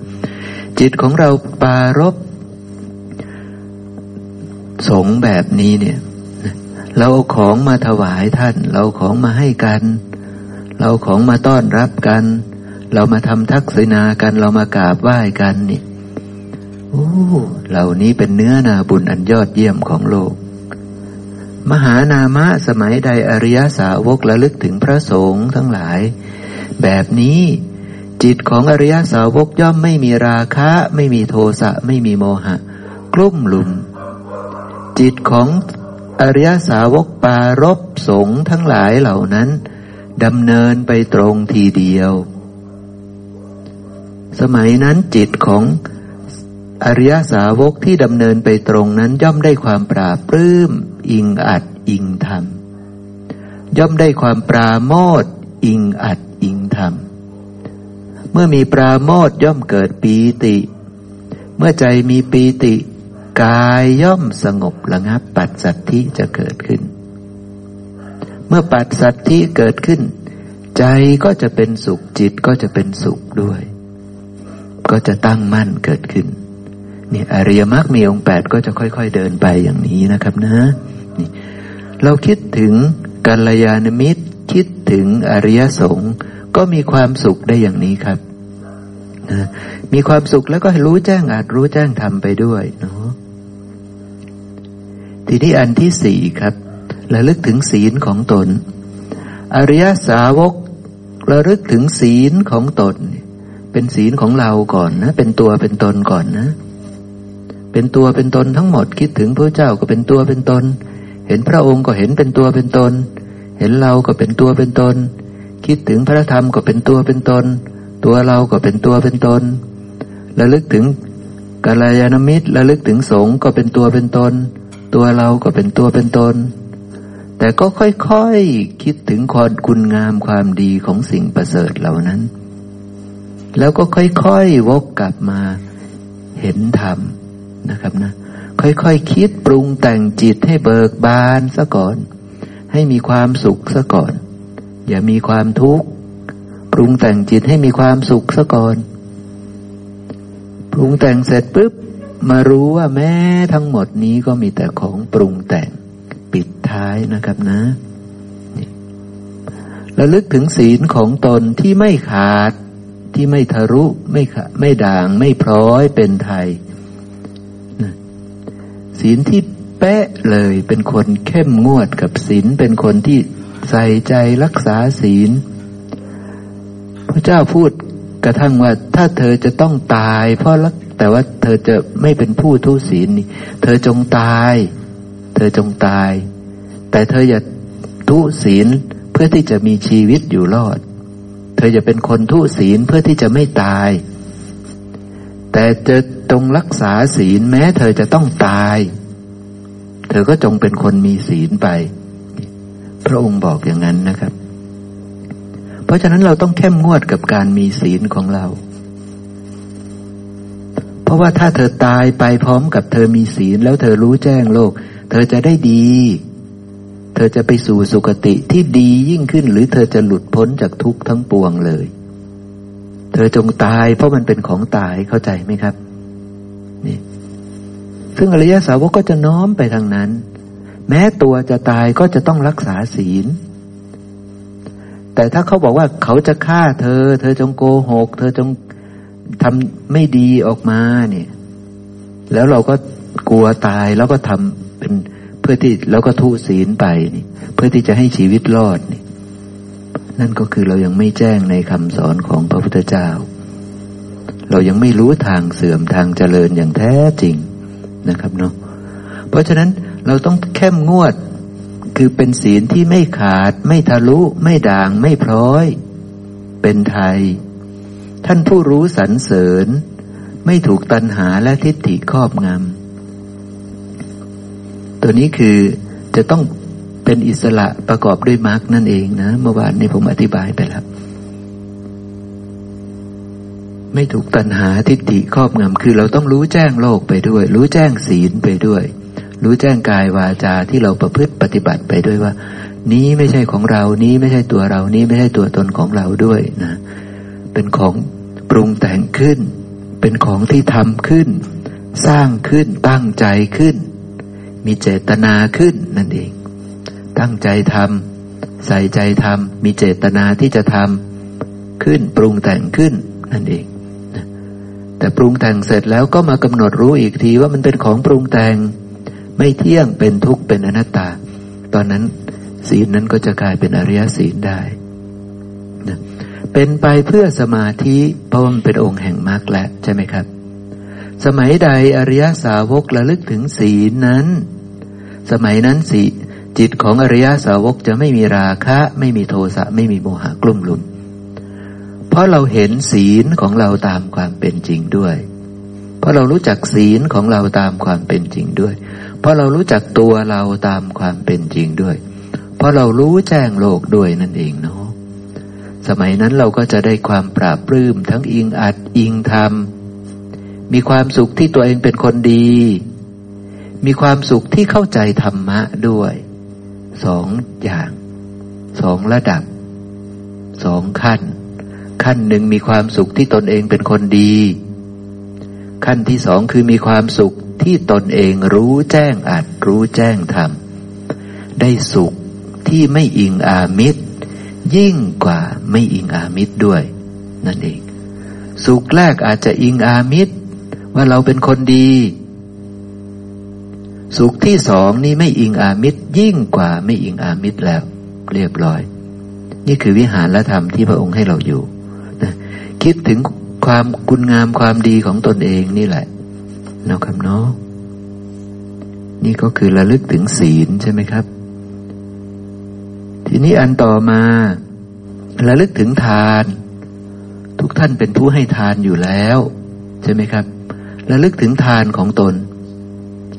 จิตของเราปารบสงแบบนี้เนี่ย เราเอาของมาถวายท่าน เราของมาให้กัน เราของมาต้อนรับกัน เรามาทำทักษิณากัน เรามากราบไหว้กันนี่โอ้เหล่านี้เป็นเนื้อนาบุญอันยอดเยี่ยมของโลก มหานามะสมัยใดอริยสาวกระลึกถึงพระสงฆ์ทั้งหลาย แบบนี้จิตของอริยสาวกย่อมไม่มีราคะ ไม่มีโทสะไม่มีโมหะ กลุ่มหลุม จิตของอริยสาวกปารบสงฆ์ทั้งหลายเหล่านั้นดำเนินไปตรงทีเดียว สมัยนั้นจิตของอริยสาวกที่ดำเนินไปตรงนั้นย่อมได้ความปราบปลื้ม อิงอัดอิงธรรม ย่อมได้ความปราโมทอิงอัดอิงธรรม เมื่อมีปราโมทย่อมเกิดปีติ เมื่อใจมีปีติ กายย่อมสงบระงับปัจสัตธิจะเกิดขึ้น เมื่อปัจสัตธิเกิดขึ้น ใจก็จะเป็นสุขจิตก็จะเป็นสุขด้วย ก็จะตั้งมั่นเกิดขึ้นนี่อริยมรรคมีองค์แปดก็จะค่อย ๆ เดินไปอย่างนี้นะครับนะ เราคิดถึงกัลยาณมิตร คิดถึงอริยสงฆ์ก็มีความสุขได้อย่างนี้ครับนะมีความสุขแล้วก็รู้แจ้งอาจรู้แจ้งทำไปด้วยเนาะทีนี้อันที่สี่ครับระลึกถึงศีลของตน อริยสาวกระลึกถึงศีลของตน เป็นศีลของเราก่อนนะ เป็นตัวเป็นตนก่อนนะ เป็นตัวเป็นตนทั้งหมดคิดถึงพระเจ้าก็เป็นตัวเป็นตน เห็นพระองค์ก็เห็นเป็นตัวเป็นตน เห็นเราก็เป็นตัวเป็นตน คิดถึงพระธรรมก็เป็นตัวเป็นตน ตัวเราก็เป็นตัวเป็นตนระลึกถึงกาลยานมิตรระลึกถึงสงฆ์ก็เป็นตัวเป็นตน ตัวเราก็เป็นตัวเป็นตน แต่ก็ค่อยๆคคิดถึงความคุณงามความดีของสิ่งประเสริฐเหล่านั้น แล้วก็ค่อยๆวกกลับมาเห็นธรรมนะครับนะ ค่อยๆคคิดปรุงแต่งจิตให้เบิกบานซะก่อน ให้มีความสุขซะก่อน อย่ามีความทุกข์ปรุงแต่งจิตให้มีความสุขซะก่อน ปรุงแต่งเสร็จปุ๊บมารู้ว่าแม้ทั้งหมดนี้ก็มีแต่ของปรุงแต่งปิดท้ายนะครับนะระลึกถึงศีลของตนที่ไม่ขาดที่ไม่ทะลุไม่ไม่ด่างไม่พร้อยเป็นไทย ศีลที่เป๊ะเลยเป็นคนเข้มงวดกับศีลเป็นคนที่ใส่ใจรักษาศีล พระเจ้าพูดกระทั่งว่าถ้าเธอจะต้องตาย เพราะรักแต่ว่าเธอจะไม่เป็นผู้ทุศีลเธอจงตาย เธอจงตาย แต่เธออย่าทุศีลเพื่อที่จะมีชีวิตอยู่รอด เธออย่าเป็นคนทุศีลเพื่อที่จะไม่ตาย แต่จะ จงรักษาศีลแม้ เธอจะต้องตาย เธอก็จงเป็นคนมีศีลไป พระองค์บอกอย่างนั้นนะครับ เพราะฉะนั้นเราต้องเข้มงวดกับการมีศีลของเรา เพราะว่าถ้าเธอตายไปพร้อมกับเธอมีศีลแล้วเธอรู้แจ้งโลก เธอจะได้ดี เธอจะไปสู่สุคติที่ดียิ่งขึ้น หรือเธอจะหลุดพ้นจากทุกข์ทั้งปวงเลย เธอจงตายเพราะมันเป็นของตายเข้าใจไหมครับ ซึ่งอริยสาวกก็จะน้อมไปทางนั้น แม้ตัวจะตายก็จะต้องรักษาศีล แต่ถ้าเขาบอกว่าเขาจะฆ่าเธอ เธอจงโกหก เธอจงทำไม่ดีออกมาเนี่ย แล้วเราก็กลัวตายแล้วก็ทำเป็นเพื่อที่แล้วก็ทุศีลไปนี่ เพื่อที่จะให้ชีวิตรอดนี่ นั่นก็คือเรายังไม่แจ้งในคำสอนของพระพุทธเจ้า เรายังไม่รู้ทางเสื่อมทางเจริญอย่างแท้จริง นะครับเนาะเพราะฉะนั้นเราต้องเข้มงวดคือเป็นศีลที่ไม่ขาด ไม่ทะลุ ไม่ด่าง ไม่พร้อย เป็นไทย ท่านผู้รู้สรรเสริญ ไม่ถูกตัณหาและทิฏฐิครอบงำตัวนี้คือจะต้องเป็นอิสระประกอบด้วยมรรคนั่นเองนะ เมื่อวานนี้ผมอธิบายไปแล้ว ไม่ถูกตัณหาทิฏฐิครอบงำคือเราต้องรู้แจ้งโลกไปด้วย รู้แจ้งศีลไปด้วย รู้แจ้งกายวาจาที่เราประพฤติปฏิบัติไปด้วยว่า นี้ไม่ใช่ของเรานี้ไม่ใช่ตัวเรานี้ไม่ใช่ตัวตนของเราด้วยนะเป็นของปรุงแต่งขึ้น เป็นของที่ทำขึ้น สร้างขึ้นตั้งใจขึ้น มีเจตนาขึ้นนั่นเอง ตั้งใจทำใส่ใจทำมีเจตนาที่จะทำขึ้นปรุงแต่งขึ้นนั่นเอง แต่ปรุงแต่งเสร็จแล้วก็มากำหนดรู้อีกทีว่ามันเป็นของปรุงแต่ง ไม่เที่ยงเป็นทุกข์เป็นอนัตตา ตอนนั้นศีลนั้นก็จะกลายเป็นอริยศีลได้นะเป็นไปเพื่อสมาธิเพราะมันเป็นองค์แห่งมรรคแล้วใช่ไหมครับ สมัยใดอริยสาวกระลึกถึงศีลนั้น สมัยนั้นสิจิตของอริยสาวกจะไม่มีราคะ ไม่มีโทสะไม่มีโมหะกลุ่มลุม เพราะเราเห็นศีลของเราตามความเป็นจริงด้วย เพราะเรารู้จักศีลของเราตามความเป็นจริงด้วย เพราะเรารู้จักตัวเราตามความเป็นจริงด้วย เพราะเรารู้แจ้งโลกด้วยนั่นเองเนาะสมัยนั้นเราก็จะได้ความปราบปลื้มทั้งอิงอัดอิงธรรม มีความสุขที่ตัวเองเป็นคนดี มีความสุขที่เข้าใจธรรมะด้วยสองอย่างสองระดับสองขั้น ขั้นหนึ่งมีความสุขที่ตนเองเป็นคนดี ขั้นที่สองคือมีความสุขที่ตนเองรู้แจ้งอัดรู้แจ้งทำได้สุขที่ไม่อิงอามิตร ยิ่งกว่าไม่อิงอามิตรด้วย นั่นเอง สุขแรกอาจจะอิงอามิตร ว่าเราเป็นคนดี สุขที่สองนี่ไม่อิงอามิตร ยิ่งกว่าไม่อิงอามิตรแล้ว เรียบร้อย นี่คือวิหารและธรรมที่พระองค์ให้เราอยู่ คิดถึงความคุณงามความดีของตนเองนี่แหละนะครับเนาะนี่ก็คือระลึกถึงศีลใช่ไหมครับ ทีนี้อันต่อมาระลึกถึงทาน ทุกท่านเป็นผู้ให้ทานอยู่แล้ว ใช่ไหมครับระลึกถึงทานของตน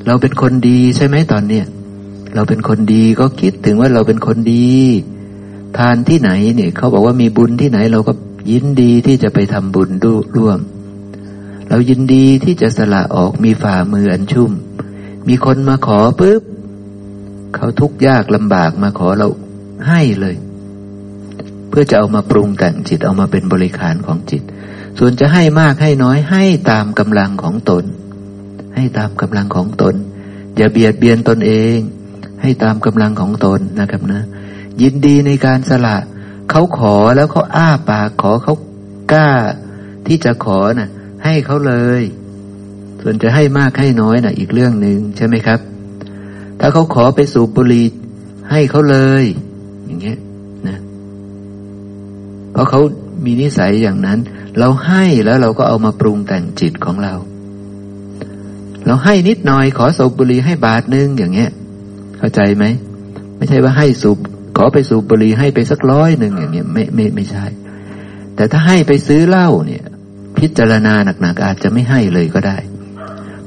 เราเป็นคนดีใช่ไหมตอนเนี้ยเราเป็นคนดีก็คิดถึงว่าเราเป็นคนดี ทานที่ไหนเนี่ยเขาบอกว่ามีบุญที่ไหนเราก็ ยินดีที่จะไปทำบุญร่วม เรายินดีที่จะสละออกมีฝ่ามืออันชุ่ม มีคนมาขอปุ๊บเขาทุกข์ยากลำบากมาขอเราให้เลย เพื่อจะเอามาปรุงแต่งจิตเอามาเป็นบริการของจิต ส่วนจะให้มากให้น้อยให้ตามกำลังของตน ให้ตามกำลังของตน อย่าเบียดเบียนตนเอง ให้ตามกำลังของตนนะครับนะ ยินดีในการสละ เขาขอแล้วเขาอ้าปากขอเขากล้า ที่จะขอนะ่ะ ให้เขาเลย ส่วนจะให้มากให้น้อยนะ่ะ อีกเรื่องหนึ่งใช่ไหมครับ ถ้าเขาขอไปสูบบุหรี่ให้เขาเลย อย่างเงี้ยนะเพราะเขามีนิสัยอย่างนั้น เราให้แล้วเราก็เอามาปรุงแต่งจิตของเรา เราให้นิดหน่อยขอสูบบุหรี่ให้บาทนึงอย่างเงี้ย เข้าใจไหมไม่ใช่ว่าให้สูบ อไปสูบบุหรี่ให้ไปสักร้อยหนึ่งอย่างเงี้ยไม่ไม่ไม่ใช่ แต่ถ้าให้ไปซื้อเหล้าเนี่ย พิจารณาหนักๆอาจจะไม่ให้เลยก็ได้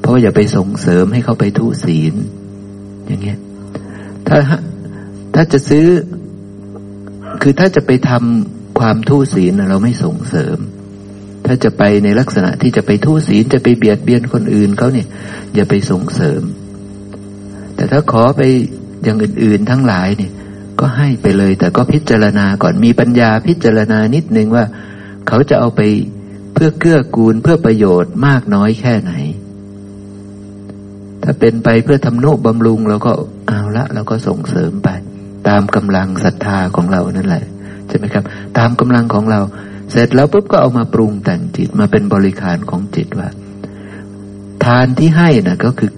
เพราะอย่าไปส่งเสริมให้เขาไปทุศีล อย่างเงี้ยถ้าถ้าจะซื้อ คือถ้าจะไปทำความทุศีลเราไม่ส่งเสริม ถ้าจะไปในลักษณะที่จะไปทุศีลจะไปเบียดเบียนคนอื่นเขาเนี่ย อย่าไปส่งเสริม แต่ถ้าขอไปอย่างอื่นๆทั้งหลายเนี่ย ก็ให้ไปเลย แต่ก็พิจารณาก่อนมีปัญญาพิจารณานิดนึงว่า เขาจะเอาไปเพื่อเกื้อกูลเพื่อประโยชน์มากน้อยแค่ไหน ถ้าเป็นไปเพื่อทำนุบำรุงเราก็เอาละเราก็ส่งเสริมไป ตามกำลังศรัทธาของเรานั่นแหละใช่ไหมครับ ตามกำลังของเรา เสร็จแล้วปุ๊บก็เอามาปรุงแต่งจิตมาเป็นบริการของจิตว่า ทานที่ให้นะก็คือ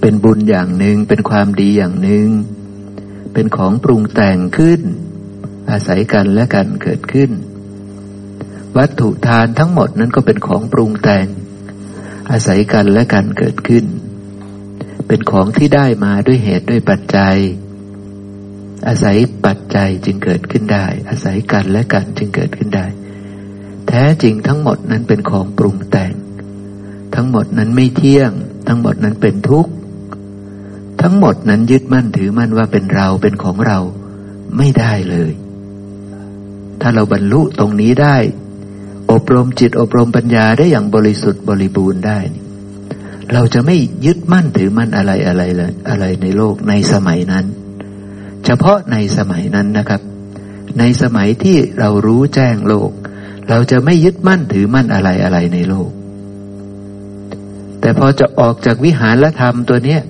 เป็นบุญอย่างหนึ่งเป็นความดีอย่างหนึ่ง เป็นของปรุงแต่งขึ้น อาศัยกันและกันเกิดขึ้น วัตถุทานทั้งหมดนั้นก็เป็นของปรุงแต่ง อาศัยกันและกันเกิดขึ้น เป็นของที่ได้มาด้วยเหตุด้วยปัจจัย อาศัยปัจจัยจึงเกิดขึ้นได้ อาศัยกันและกันจึงเกิดขึ้นได้ แท้จริงทั้งหมดนั้นเป็นของปรุงแต่ง ทั้งหมดนั้นไม่เที่ยง ทั้งหมดนั้นเป็นทุกข์ ทั้งหมดนั้นยึดมั่นถือมั่นว่าเป็นเราเป็นของเราไม่ได้เลย ถ้าเราบรรลุตรงนี้ได้ อบรมจิตอบรมปัญญาได้อย่างบริสุทธิ์บริบูรณ์ได้ เราจะไม่ยึดมั่นถือมั่นอะไรอะไรเลยอะไรในโลกในสมัยนั้น เฉพาะในสมัยนั้นนะครับ ในสมัยที่เรารู้แจ้งโลก เราจะไม่ยึดมั่นถือมั่นอะไรอะไรในโลก แต่พอจะออกจากวิหารธรรมตัวเนี้ย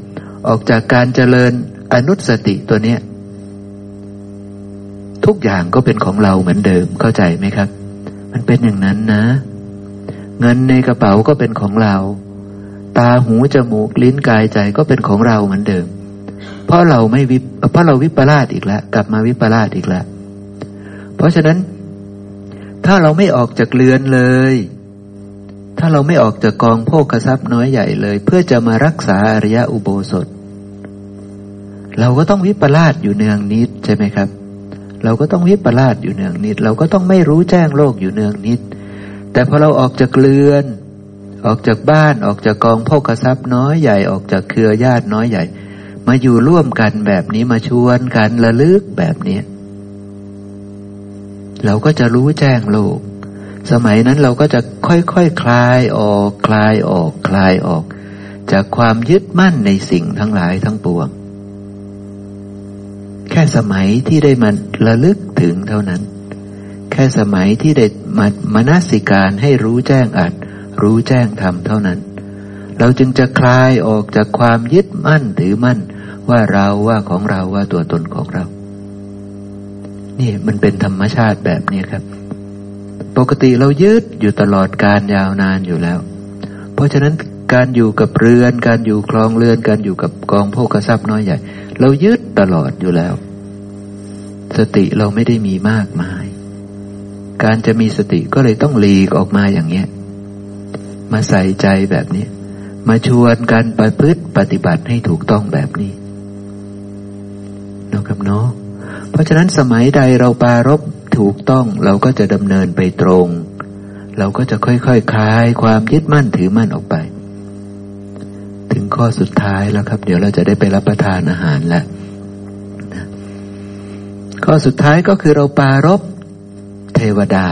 ออกจากการเจริญอนุสติตัวเนี้ย ทุกอย่างก็เป็นของเราเหมือนเดิมเข้าใจไหมครับ มันเป็นอย่างนั้นนะ เงินในกระเป๋าก็เป็นของเรา ตาหูจมูกลิ้นกายใจก็เป็นของเราเหมือนเดิม เพราะเราไม่วิเพราะเราวิปลาสอีกแล้ว กลับมาวิปลาสอีกแล้ว เพราะฉะนั้น ถ้าเราไม่ออกจากเรือนเลย ถ้าเราไม่ออกจากกองโภคทรัพย์น้อยใหญ่เลย เพื่อจะมารักษาอริยอุโบสถ เราก็ต้องวิปลาสอยู่เนืองนิดใช่ไหมครับ เราก็ต้องวิปลาสอยู่เนืองนิด เราก็ต้องไม่รู้แจ้งโลกอยู่เนืองนิด แต่พอเราออกจากเรือน ออกจากบ้านออกจากกองโภคทรัพย์น้อยใหญ่ออกจากเครือญาติน้อยใหญ่ มาอยู่ร่วมกันแบบนี้มาชวนกันระลึกแบบนี้เราก็จะรู้แจ้งโลก สมัยนั้นเราก็จะค่อยๆคคลายออก คลายออก คลายออก จากความยึดมั่นในสิ่งทั้งหลายทั้งปวง แค่สมัยที่ได้มันระลึกถึงเท่านั้น แค่สมัยที่ได้มามนสิการให้รู้แจ้งอัดรู้แจ้งธรรมเท่านั้น เราจึงจะคลายออกจากความยึดมั่นถือมั่น ว่าเราว่าของเราว่าตัวตนของเรา นี่มันเป็นธรรมชาติแบบนี้ครับ ปกติเรายึดอยู่ตลอดการยาวนานอยู่แล้ว เพราะฉะนั้นการอยู่กับเรือน การอยู่คลองเรือน การอยู่กับกองโภคทรัพย์น้อยใหญ่ เรายึดตลอดอยู่แล้ว สติเราไม่ได้มีมากมาย การจะมีสติก็เลยต้องหลีกออกมาอย่างเนี้ย มาใส่ใจแบบนี้ มาชวนกันไปพฤติปฏิบัติให้ถูกต้องแบบนี้นะครับเนาะเพราะฉะนั้นสมัยใดเราปารบ ถูกต้องเราก็จะดำเนินไปตรง เราก็จะค่อยๆคคลายความยึดมั่นถือมั่นออกไป ถึงข้อสุดท้ายแล้วครับ เดี๋ยวเราจะได้ไปรับประทานอาหารแล้วข้อสุดท้ายก็คือเราปารบเทวดา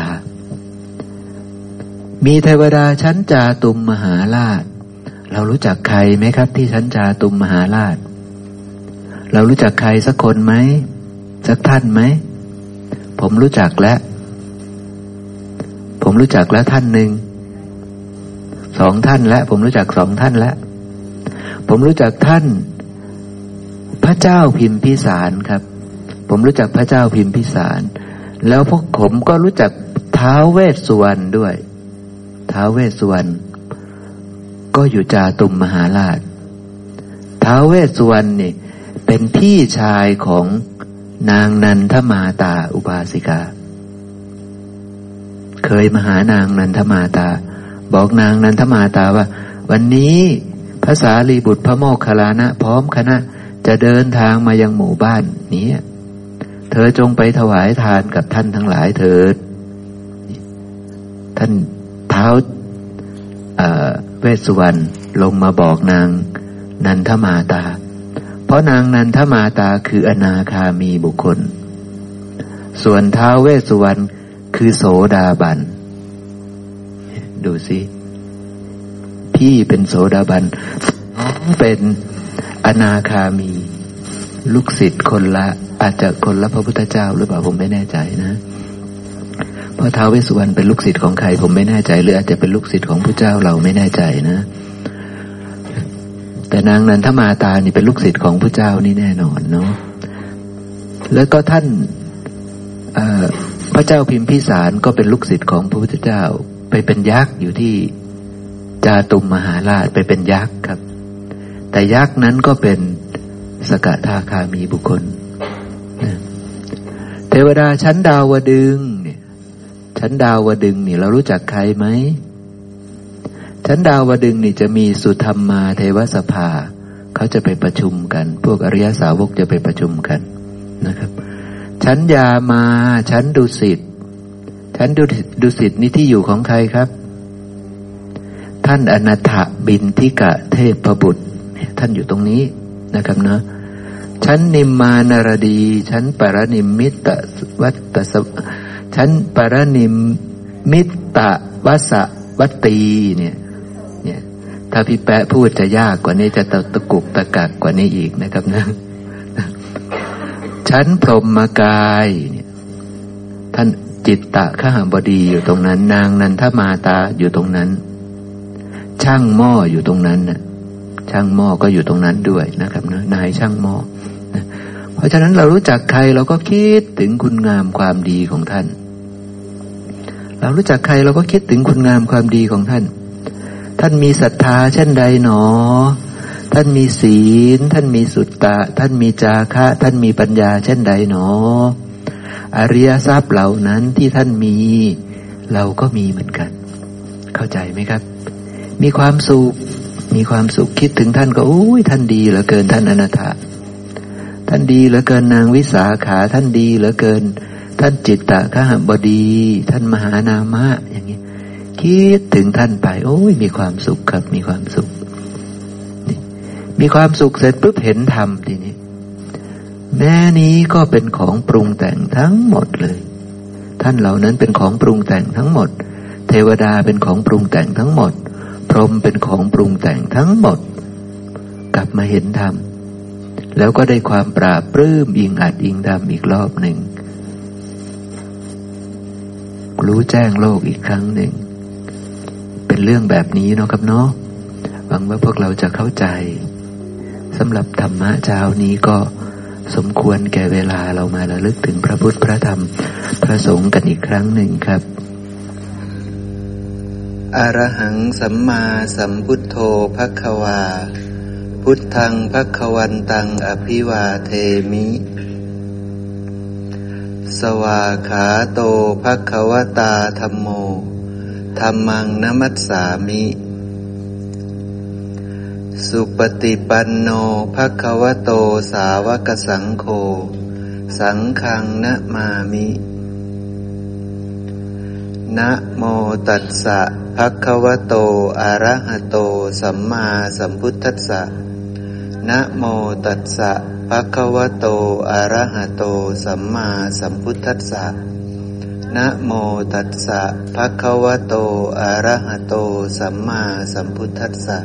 มีเทวดาชั้นจาตุมมหาราช เรารู้จักใครไหมครับ ที่ชั้นจาตุมมหาราช เรารู้จักใครสักคนไหมสักท่านไหม ผมรู้จักแล้ว ผมรู้จักแล้วท่านหนึ่ง สองท่านแล้วผมรู้จักสองท่านแล้ว ผมรู้จักท่าน พระเจ้าพิมพิสารครับ ผมรู้จักพระเจ้าพิมพิสาร แล้วพวกผมก็รู้จักท้าวเวสสุวรรณด้วย ท้าวเวสสุวรรณก็อยู่จาตุมมหาราชท้าวเวสสุวรรณนี่เป็นพี่ชายของ นางนันทมาตาอุบาสิกา เคยมาหานางนันทมาตา บอกนางนันทมาตาว่า วันนี้ภาษาลีบุตรพระโมคคัลลานะ พร้อมคณะจะเดินทางมายังหมู่บ้านนี้ เธอจงไปถวายทานกับท่านทั้งหลายเถิด ท่านเท้าเวสสุวรรณลงมาบอกนางนันทมาตา เพราะนางนันทมาตาคืออนาคามีบุคคล ส่วนท้าวเวสุวรรณคือโสดาบัน ดูสิ พี่เป็นโสดาบันน้องเป็นอนาคามี ลูกศิษย์คนละ อาจจะคนละพระพุทธเจ้าหรือเปล่าผมไม่แน่ใจนะเพราะท้าวเวสสุวรรณเป็นลูกศิษย์ของใครผมไม่แน่ใจหรืออาจจะเป็นลูกศิษย์ของพระเจ้าเราไม่แน่ใจนะ แต่นางนันทมาตานี่เป็นลูกศิษย์ของพระเจ้านี่แน่นอนเนาะแล้วก็ท่านพระเจ้าพิมพิสารก็เป็นลูกศิษย์ของพระพุทธเจ้า ไปเป็นยักษ์อยู่ที่จาตุมมหาราชไปเป็นยักษ์ครับ แต่ยักษ์นั้นก็เป็นสกทาคามีบุคคลเทวดาชั้นดาวดึงเนี่ยชั้นดาวดึงเนี่เรารู้จักใครไหม ชั้นดาวดึงนี่จะมีสุธรรมมาเทวสภา เขาจะไปประชุมกัน พวกอริยสาวกจะไปประชุมกันนะครับ ชั้นยามาชั้นดุสิตชั้นดุสิตนี่ที่อยู่ของใครครับ ท่านอนาถบินทิกะเทพบุตร ท่านอยู่ตรงนี้นะครับเนาะชั้นนิมมานารดี ชั้นปรนิมมิตวัตตสชั้นปรนิมมิตะวัสวัตตีเนี่ย ถ้าพี่แปะพูดจะยากกว่านี้จะตะตะกุกตะกักกว่านี้อีกนะครับนะชั้นพรหมกายเนี่ยท่านจิตตะข้าบดีอยู่ตรงนั้น นางนันทมาตาอยู่ตรงนั้น ช่างหม้ออยู่ตรงนั้นนะช่างหม้อก็อยู่ตรงนั้นด้วยนะครับนะนายช่างหม้อนะเพราะฉะนั้นเรารู้จักใครเราก็คิดถึงคุณงามความดีของท่าน เรารู้จักใครเราก็คิดถึงคุณงามความดีของท่าน ท่านมีศรัทธาเช่นใดหนอ ท่านมีศีล ท่านมีสุตตะ ท่านมีจาคะ ท่านมีปัญญาเช่นใดหนอ อริยทรัพย์เหล่านั้นที่ท่านมี เราก็มีเหมือนกัน เข้าใจไหมครับ มีความสุข มีความสุขคิดถึงท่านก็โอ้ยท่านดีเหลือเกินท่านอนาถาท่านดีเหลือเกินนางวิสาขา ท่านดีเหลือเกิน ท่านจิตตะข้าบดี ท่านมหานามะอย่างนี้ คิดถึงท่านไป โอ้ยมีความสุขครับ มีความสุข มีความสุขเสร็จปุ๊บเห็นธรรมทีนี้ แม่นี้ก็เป็นของปรุงแต่งทั้งหมดเลย ท่านเหล่านั้นเป็นของปรุงแต่งทั้งหมด เทวดาเป็นของปรุงแต่งทั้งหมด พรหมเป็นของปรุงแต่งทั้งหมด กลับมาเห็นธรรมแล้วก็ได้ความปราบปลื้มอิงอัดอิงดำอีกรอบหนึ่งรู้แจ้งโลกอีกครั้งหนึ่ง เป็นเรื่องแบบนี้เนาะครับเนาะหวังว่าพวกเราจะเข้าใจสำหรับธรรมะเช้านี้ก็สมควรแก่เวลาเรามาระลึกถึงพระพุทธพระธรรม พระสงฆ์กันอีกครั้งหนึ่งครับอรหังสัมมาสัมพุทโธภควา พุทธังภควันตังอภิวาเทมิ สวาขาโตภควตาธรรมโม ธรรมังนมัสสามิ สุปฏิปันโนภควโตสาวกสังโฆ สังขังนะมามินะโมตัสสะภควโต อะระหะโต สัมมาสัมพุทธัสสะนะโมตัสสะภควโต อะระหะโต สัมมาสัมพุทธัสสะ นะโมตัสสะภะคะวะโต อะระหะโต สัมมาสัมพุทธัสสะ